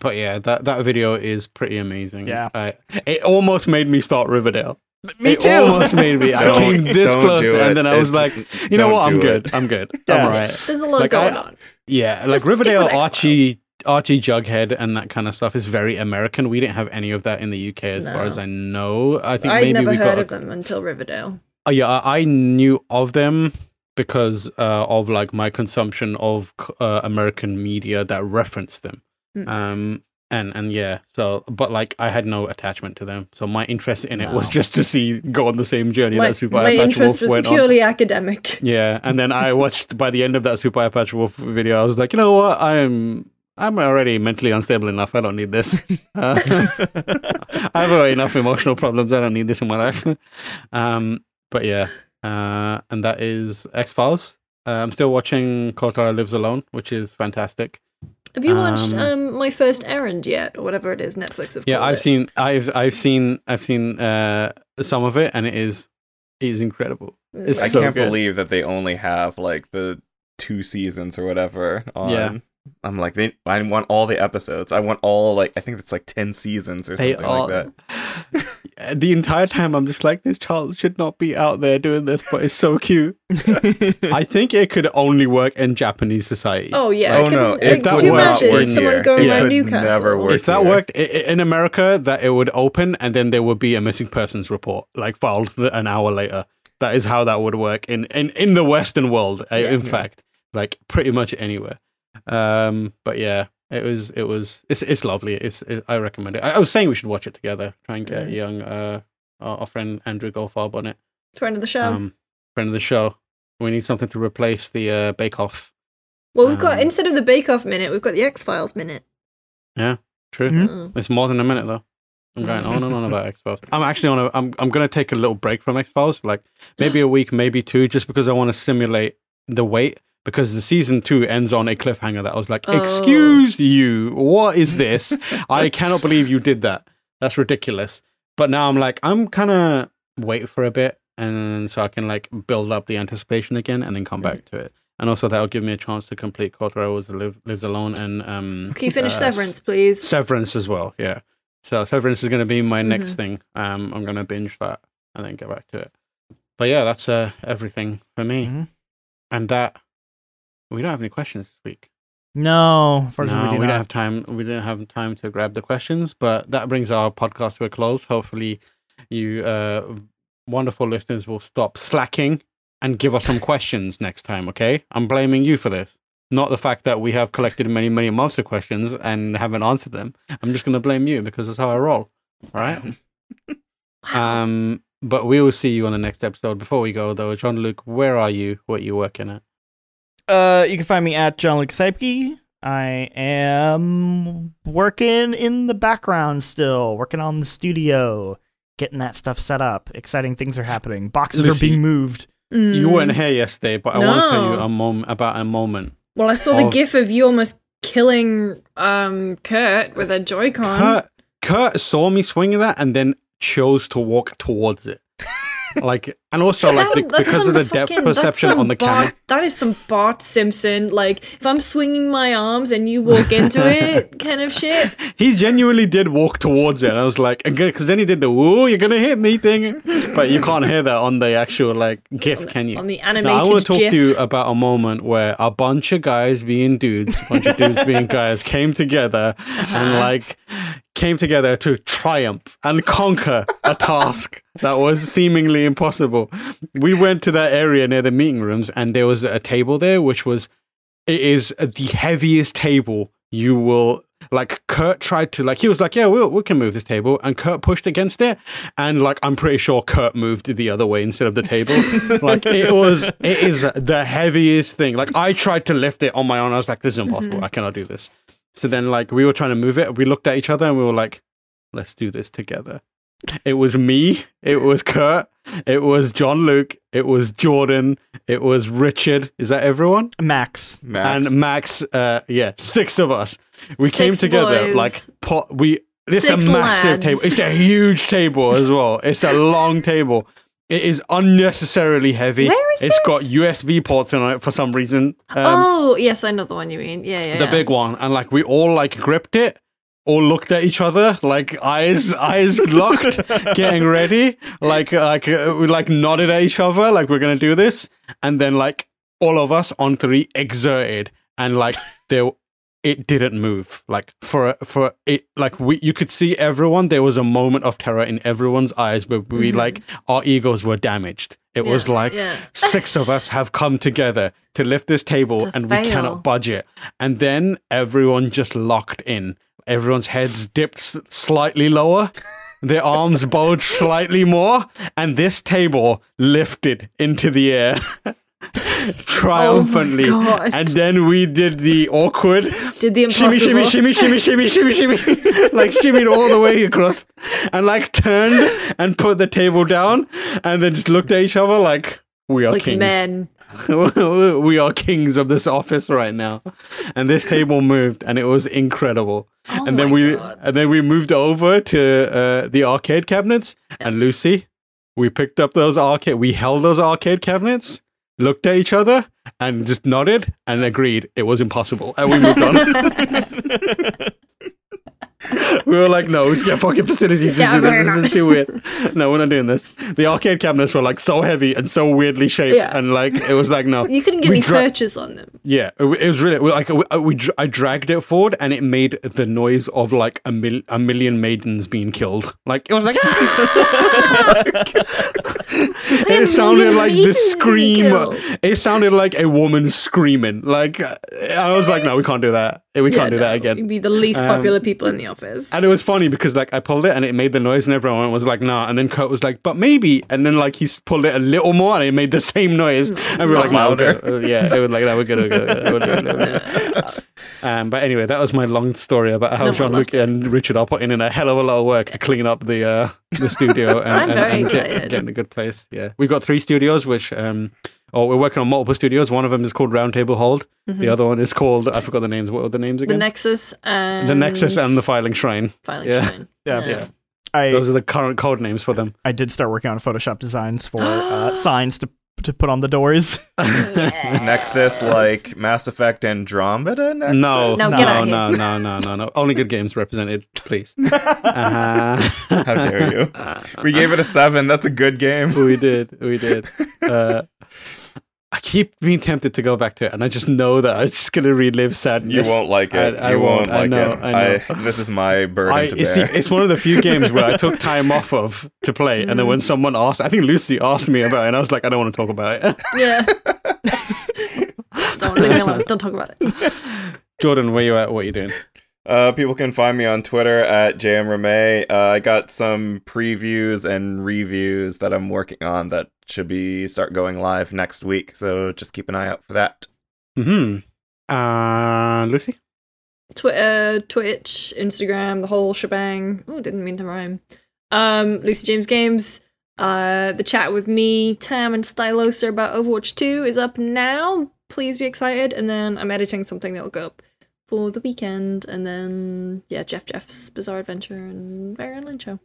but yeah, that that video is pretty amazing. Yeah. Uh, it almost made me start Riverdale. Me it too. almost made me. I came this close, and then I was It's- like, you know don't what? I'm good. it. I'm good. Yeah. I'm right. There's a lot Like, going I- on. Yeah, like Just Riverdale. Archie, Archie, Jughead, and that kind of stuff is very American. We didn't have any of that in the UK, as far as I know. I think I'd maybe never we heard got. of them until Riverdale. Oh yeah, I I knew of them because uh, of like my consumption of uh, American media that referenced them. Mm. Um, and and yeah, so but like I had no attachment to them, so my interest in it was just to see go on the same journey my that Super my Patch interest Wolf was went on. purely academic. (laughs) Yeah, and then I watched by the end of that Super Patch Wolf video, I was like, you know what, I'm. I'm already mentally unstable enough. I don't need this. Uh, (laughs) (laughs) I have enough emotional problems. I don't need this in my life. Um, but yeah, uh, and that is X Files. Uh, I'm still watching Kotaro Lives Alone, which is fantastic. Have you watched Um, um, my first errand yet, or whatever it is Netflix have Yeah, I've it? seen, I've, I've seen, I've seen uh, some of it, and it is, it is incredible. It's I so can't good. believe that they only have like the two seasons or whatever on. Yeah. I'm like, they, I want all the episodes. I want all like I think it's like ten seasons or something are. like that. (laughs) the entire time, I'm just like, this child should not be out there doing this, but it's so cute. (laughs) I think it could only work in Japanese society. Oh yeah. Oh, I no, couldn't- it like, that could you would imagine work someone here. going It around could Newcastle? never work. if that here. worked i- i- in America, that it would open and then there would be a missing persons report, like filed an hour later. That is how that would work in in, in the Western world. uh, Yeah. In fact, like pretty much anywhere. Um, but yeah, it was it was it's it's lovely. It's it, I recommend it. I, I was saying we should watch it together. Try and get Mm. young uh our, our friend Andrew Goldfarb on it. Friend of the show. Um, friend of the show. We need something to replace the uh, Bake Off. well, we've got um, instead of the Bake Off minute, we've got the X Files minute. Yeah, true. Mhm. Mm. It's more than a minute though. I'm going on and on about (laughs) X Files. I'm actually on a. I'm I'm gonna take a little break from X Files, for like maybe a week, maybe two, just because I want to simulate the wait. Because the season two ends on a cliffhanger that I was like, Oh. "Excuse you, what is this? I cannot believe you did that. That's ridiculous." But now I'm like, I'm kind of wait for a bit, and so I can like build up the anticipation again, and then come back to it. And also that'll give me a chance to complete Kotaro live, lives alone and um. Can you finish uh, Severance, please? Severance as well, yeah. So Severance is going to be my next Mhm. thing. Um, I'm going to binge that and then get back to it. But yeah, that's uh, everything for me. Mhm. And that we don't have any questions this week. No, unfortunately, no, we do we not. don't have time. We didn't have time to grab the questions, but that brings our podcast to a close. Hopefully, you uh, wonderful listeners will stop slacking and give us some questions next time. Okay, I'm blaming you for this, not the fact that we have collected many, many months of questions and haven't answered them. I'm just going to blame you because that's how I roll. All right. (laughs) Um, but we will see you on the next episode. Before we go, though, Jean Luc, where are you? What are you working at? Uh, you can find me at Jean Luc Seipke. I am working in the background still, working on the studio, getting that stuff set up. Exciting things are happening. Boxes Lucy, are being moved. You Mm. weren't here yesterday, but I want to tell you a moment about a moment. Well, I saw the gif of you almost killing um Kurt with a Joy-Con. Kurt, Kurt saw me swinging that and then chose to walk towards it. (laughs) like, and also like That- that's because of the depth fucking- that's perception on the Bart- camera. That is some Bart Simpson. Like, if I'm swinging my arms and you walk into it, (laughs) kind of shit. He genuinely did walk towards it. And I was like, because then he did the "whoa, you're gonna hit me" thing, but you can't hear that on the actual like GIF, can you? On the animated. Now, I want to talk GIF. to you about a moment where a bunch of guys being dudes, a bunch of dudes being guys, came together and like came together to triumph and conquer a task that was seemingly impossible. We went to that area near the meeting rooms, and there was a table there, which was it is the heaviest table you will like Kurt tried to like he was like yeah we we can move this table and Kurt pushed against it and like I'm pretty sure Kurt moved the other way instead of the table. (laughs) Like it was it is the heaviest thing. Like I tried to lift it on my own. I was like this is impossible. Mm-hmm. I cannot do this so then like we were trying to move it we looked at each other and we were like let's do this together it was me it was Kurt it was Jean Luc it was Jordan it was Richard is that everyone Max. Max. and Max, uh, yeah, six of us. We came together boys. like pot. We this is a massive lads. table. It's a huge table as well. It's a long table. It is unnecessarily heavy. Where is It's got? USB ports on it for some reason. Um, oh, yes, I know the one you mean. Yeah, yeah. the yeah. big one, and like we all like gripped it, all looked at each other, like eyes (laughs) eyes locked, getting ready, like like uh, we like nodded at each other, like we're gonna do this, and then like all of us on three exerted, and like there it didn't move. Like for for it like we you could see everyone there was a moment of terror in everyone's eyes but we Mhm. like our egos were damaged. It was like yeah. (laughs) six of us have come together to lift this table To and we cannot budge it. And then everyone just locked in. Everyone's heads dipped s- slightly lower. Their arms bulged slightly more. And this table lifted into the air (laughs) (laughs) triumphantly Oh and then we did the awkward Did the shimmy, shimmy, shimmy, shimmy, shimmy, shimmy, shimmy, (laughs) like shimmied all the way across, and like turned and put the table down, and then just looked at each other like we are like kings. men. (laughs) we are kings of this office right now, and this table moved, and it was incredible. Oh and then we God. and then we moved over to uh, the arcade cabinets, and Lucy, we picked up those arcade, we held those arcade cabinets. Looked at each other and just nodded and agreed it was impossible, and we moved on. (laughs) (laughs) we were like, "No, let's get fucking facility. (laughs) This, Yeah, this, this is too weird. No, we're not doing this." The arcade cabinets were like so heavy and so weirdly shaped, Yeah. and like it was like, no, You couldn't get We any dra- purchase on them. yeah, it it was really like we, we I dragged it forward and it made the noise of like a mil- a million maidens being killed. Like it was like (laughs) it sounded like the scream. It sounded like a woman screaming. Like uh, I was like, no, we can't do that. We Yeah, can't do that again. You'd be the least Um, popular people in the office. And it was funny because like I pulled it and it made the noise and everyone was like, nah. And then Kurt was like, but maybe. And then like he pulled it a little more and it made the (laughs) same noise. And we were like, Louder. we're. Uh, yeah, it was like that. We're good. We're good. We're good, we're good. Um, but anyway, that was my long story about how No, I Jean Luc and Richard are putting in a hell of a lot of work to clean up the uh, the studio (laughs) and, I'm and, very and get, excited. get in a good place. Yeah, we've got three studios, which um, oh, we're working on multiple studios. One of them is called Roundtable Hold. The other one is called I forgot the names. What were the names Mm-hmm. the? Nexus and the Nexus and the Firelink Shrine. Firelink yeah. Shrine. (laughs) Yeah. Yeah, I those are the current code names for them. I did start working on Photoshop designs for uh, (gasps) signs to to put on the doors. (laughs) Nexus like Mass Effect Andromeda Nexus? No, No, no, get no, no, no, no, no. Only good games represented, please. Uh, (laughs) How dare you? We gave it a seven. That's a good game. we did, we did. Uh, I keep being tempted to go back to it, and I just know that I'm just gonna relive sadness. You won't like it. I- I you won't. won't, I like know, it. I know. this is my burden I, to it's, bear. the, it's one of the few (laughs) games where I took time off of to play, and then when mm. someone asked, I think Lucy asked me about it, and I was like, I don't want to talk about it. (laughs) Yeah. (laughs) Don't leave me alone. Don't talk about it. Jordan, where you at? What are you doing? Uh, people can find me on Twitter at jmrame. Uh, I got some previews and reviews that I'm working on that should be start going live next week. So just keep an eye out for that. Hmm. Uh, Lucy. Twitter, Twitch, Instagram, the whole shebang. Oh, didn't mean to rhyme. Um, Lucy James Games. Uh, the chat with me, Tam, and Stylosa about Overwatch 2 is up now. Please be excited. And then I'm editing something that'll go up for the weekend. And then, yeah, Jeff Jeff's Bizarre Adventure and Very Online Show.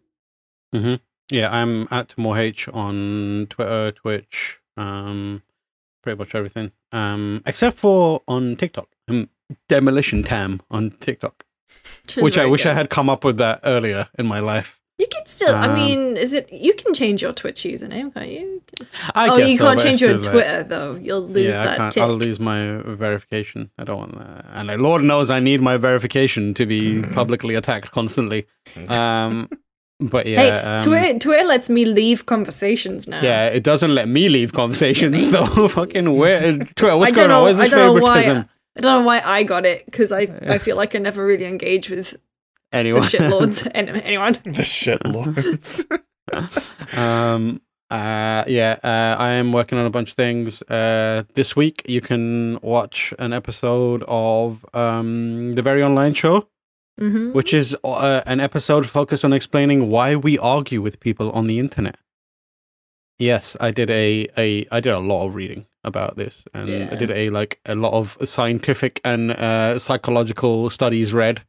Mm-hmm. Yeah, I'm at more H on Twitter, Twitch, um, pretty much everything. Um, except for on TikTok. Um, Demolition Tam on TikTok, (laughs) which I wish I had come up with that earlier in my life. You can still, I Um, mean, is it, you can change your Twitch username, can't you? I oh, guess you so, can't but change your still, like- Twitter, though. You'll lose yeah, that can't, tick. I'll lose my verification. I don't want that. And like, Lord knows I need my verification to be (laughs) publicly attacked constantly. (laughs) Um, but yeah, hey, um, Twitter, Twitter lets me leave conversations now. Yeah, it doesn't let me leave conversations (laughs) though. Fucking where Twitter? What's going don't on? know. Where's I this don't know favoritism? why. I don't know why I got it because I I feel like I never really engage with the shitlords. (laughs) Any- Anyone? The shit lords. um, uh, yeah, uh, I am working on a bunch of things. Uh, this week you can watch an episode of um the very online show, Mm-hmm. which is uh, an episode focused on explaining why we argue with people on the internet. Yes, I did a, a I did a lot of reading about this, and I did a like a lot of scientific and uh, psychological studies read,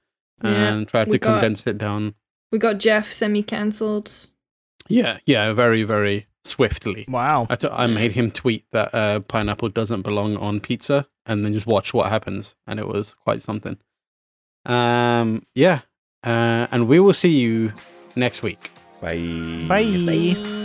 Yeah, and tried to got- condense it down. We got Jeff semi cancelled. Yeah, yeah, very very swiftly. Wow. I, t- I made him tweet that uh, pineapple doesn't belong on pizza, and then just watch what happens, and it was quite something. Um, yeah, Uh, and we will see you next week. Bye. Bye. Bye.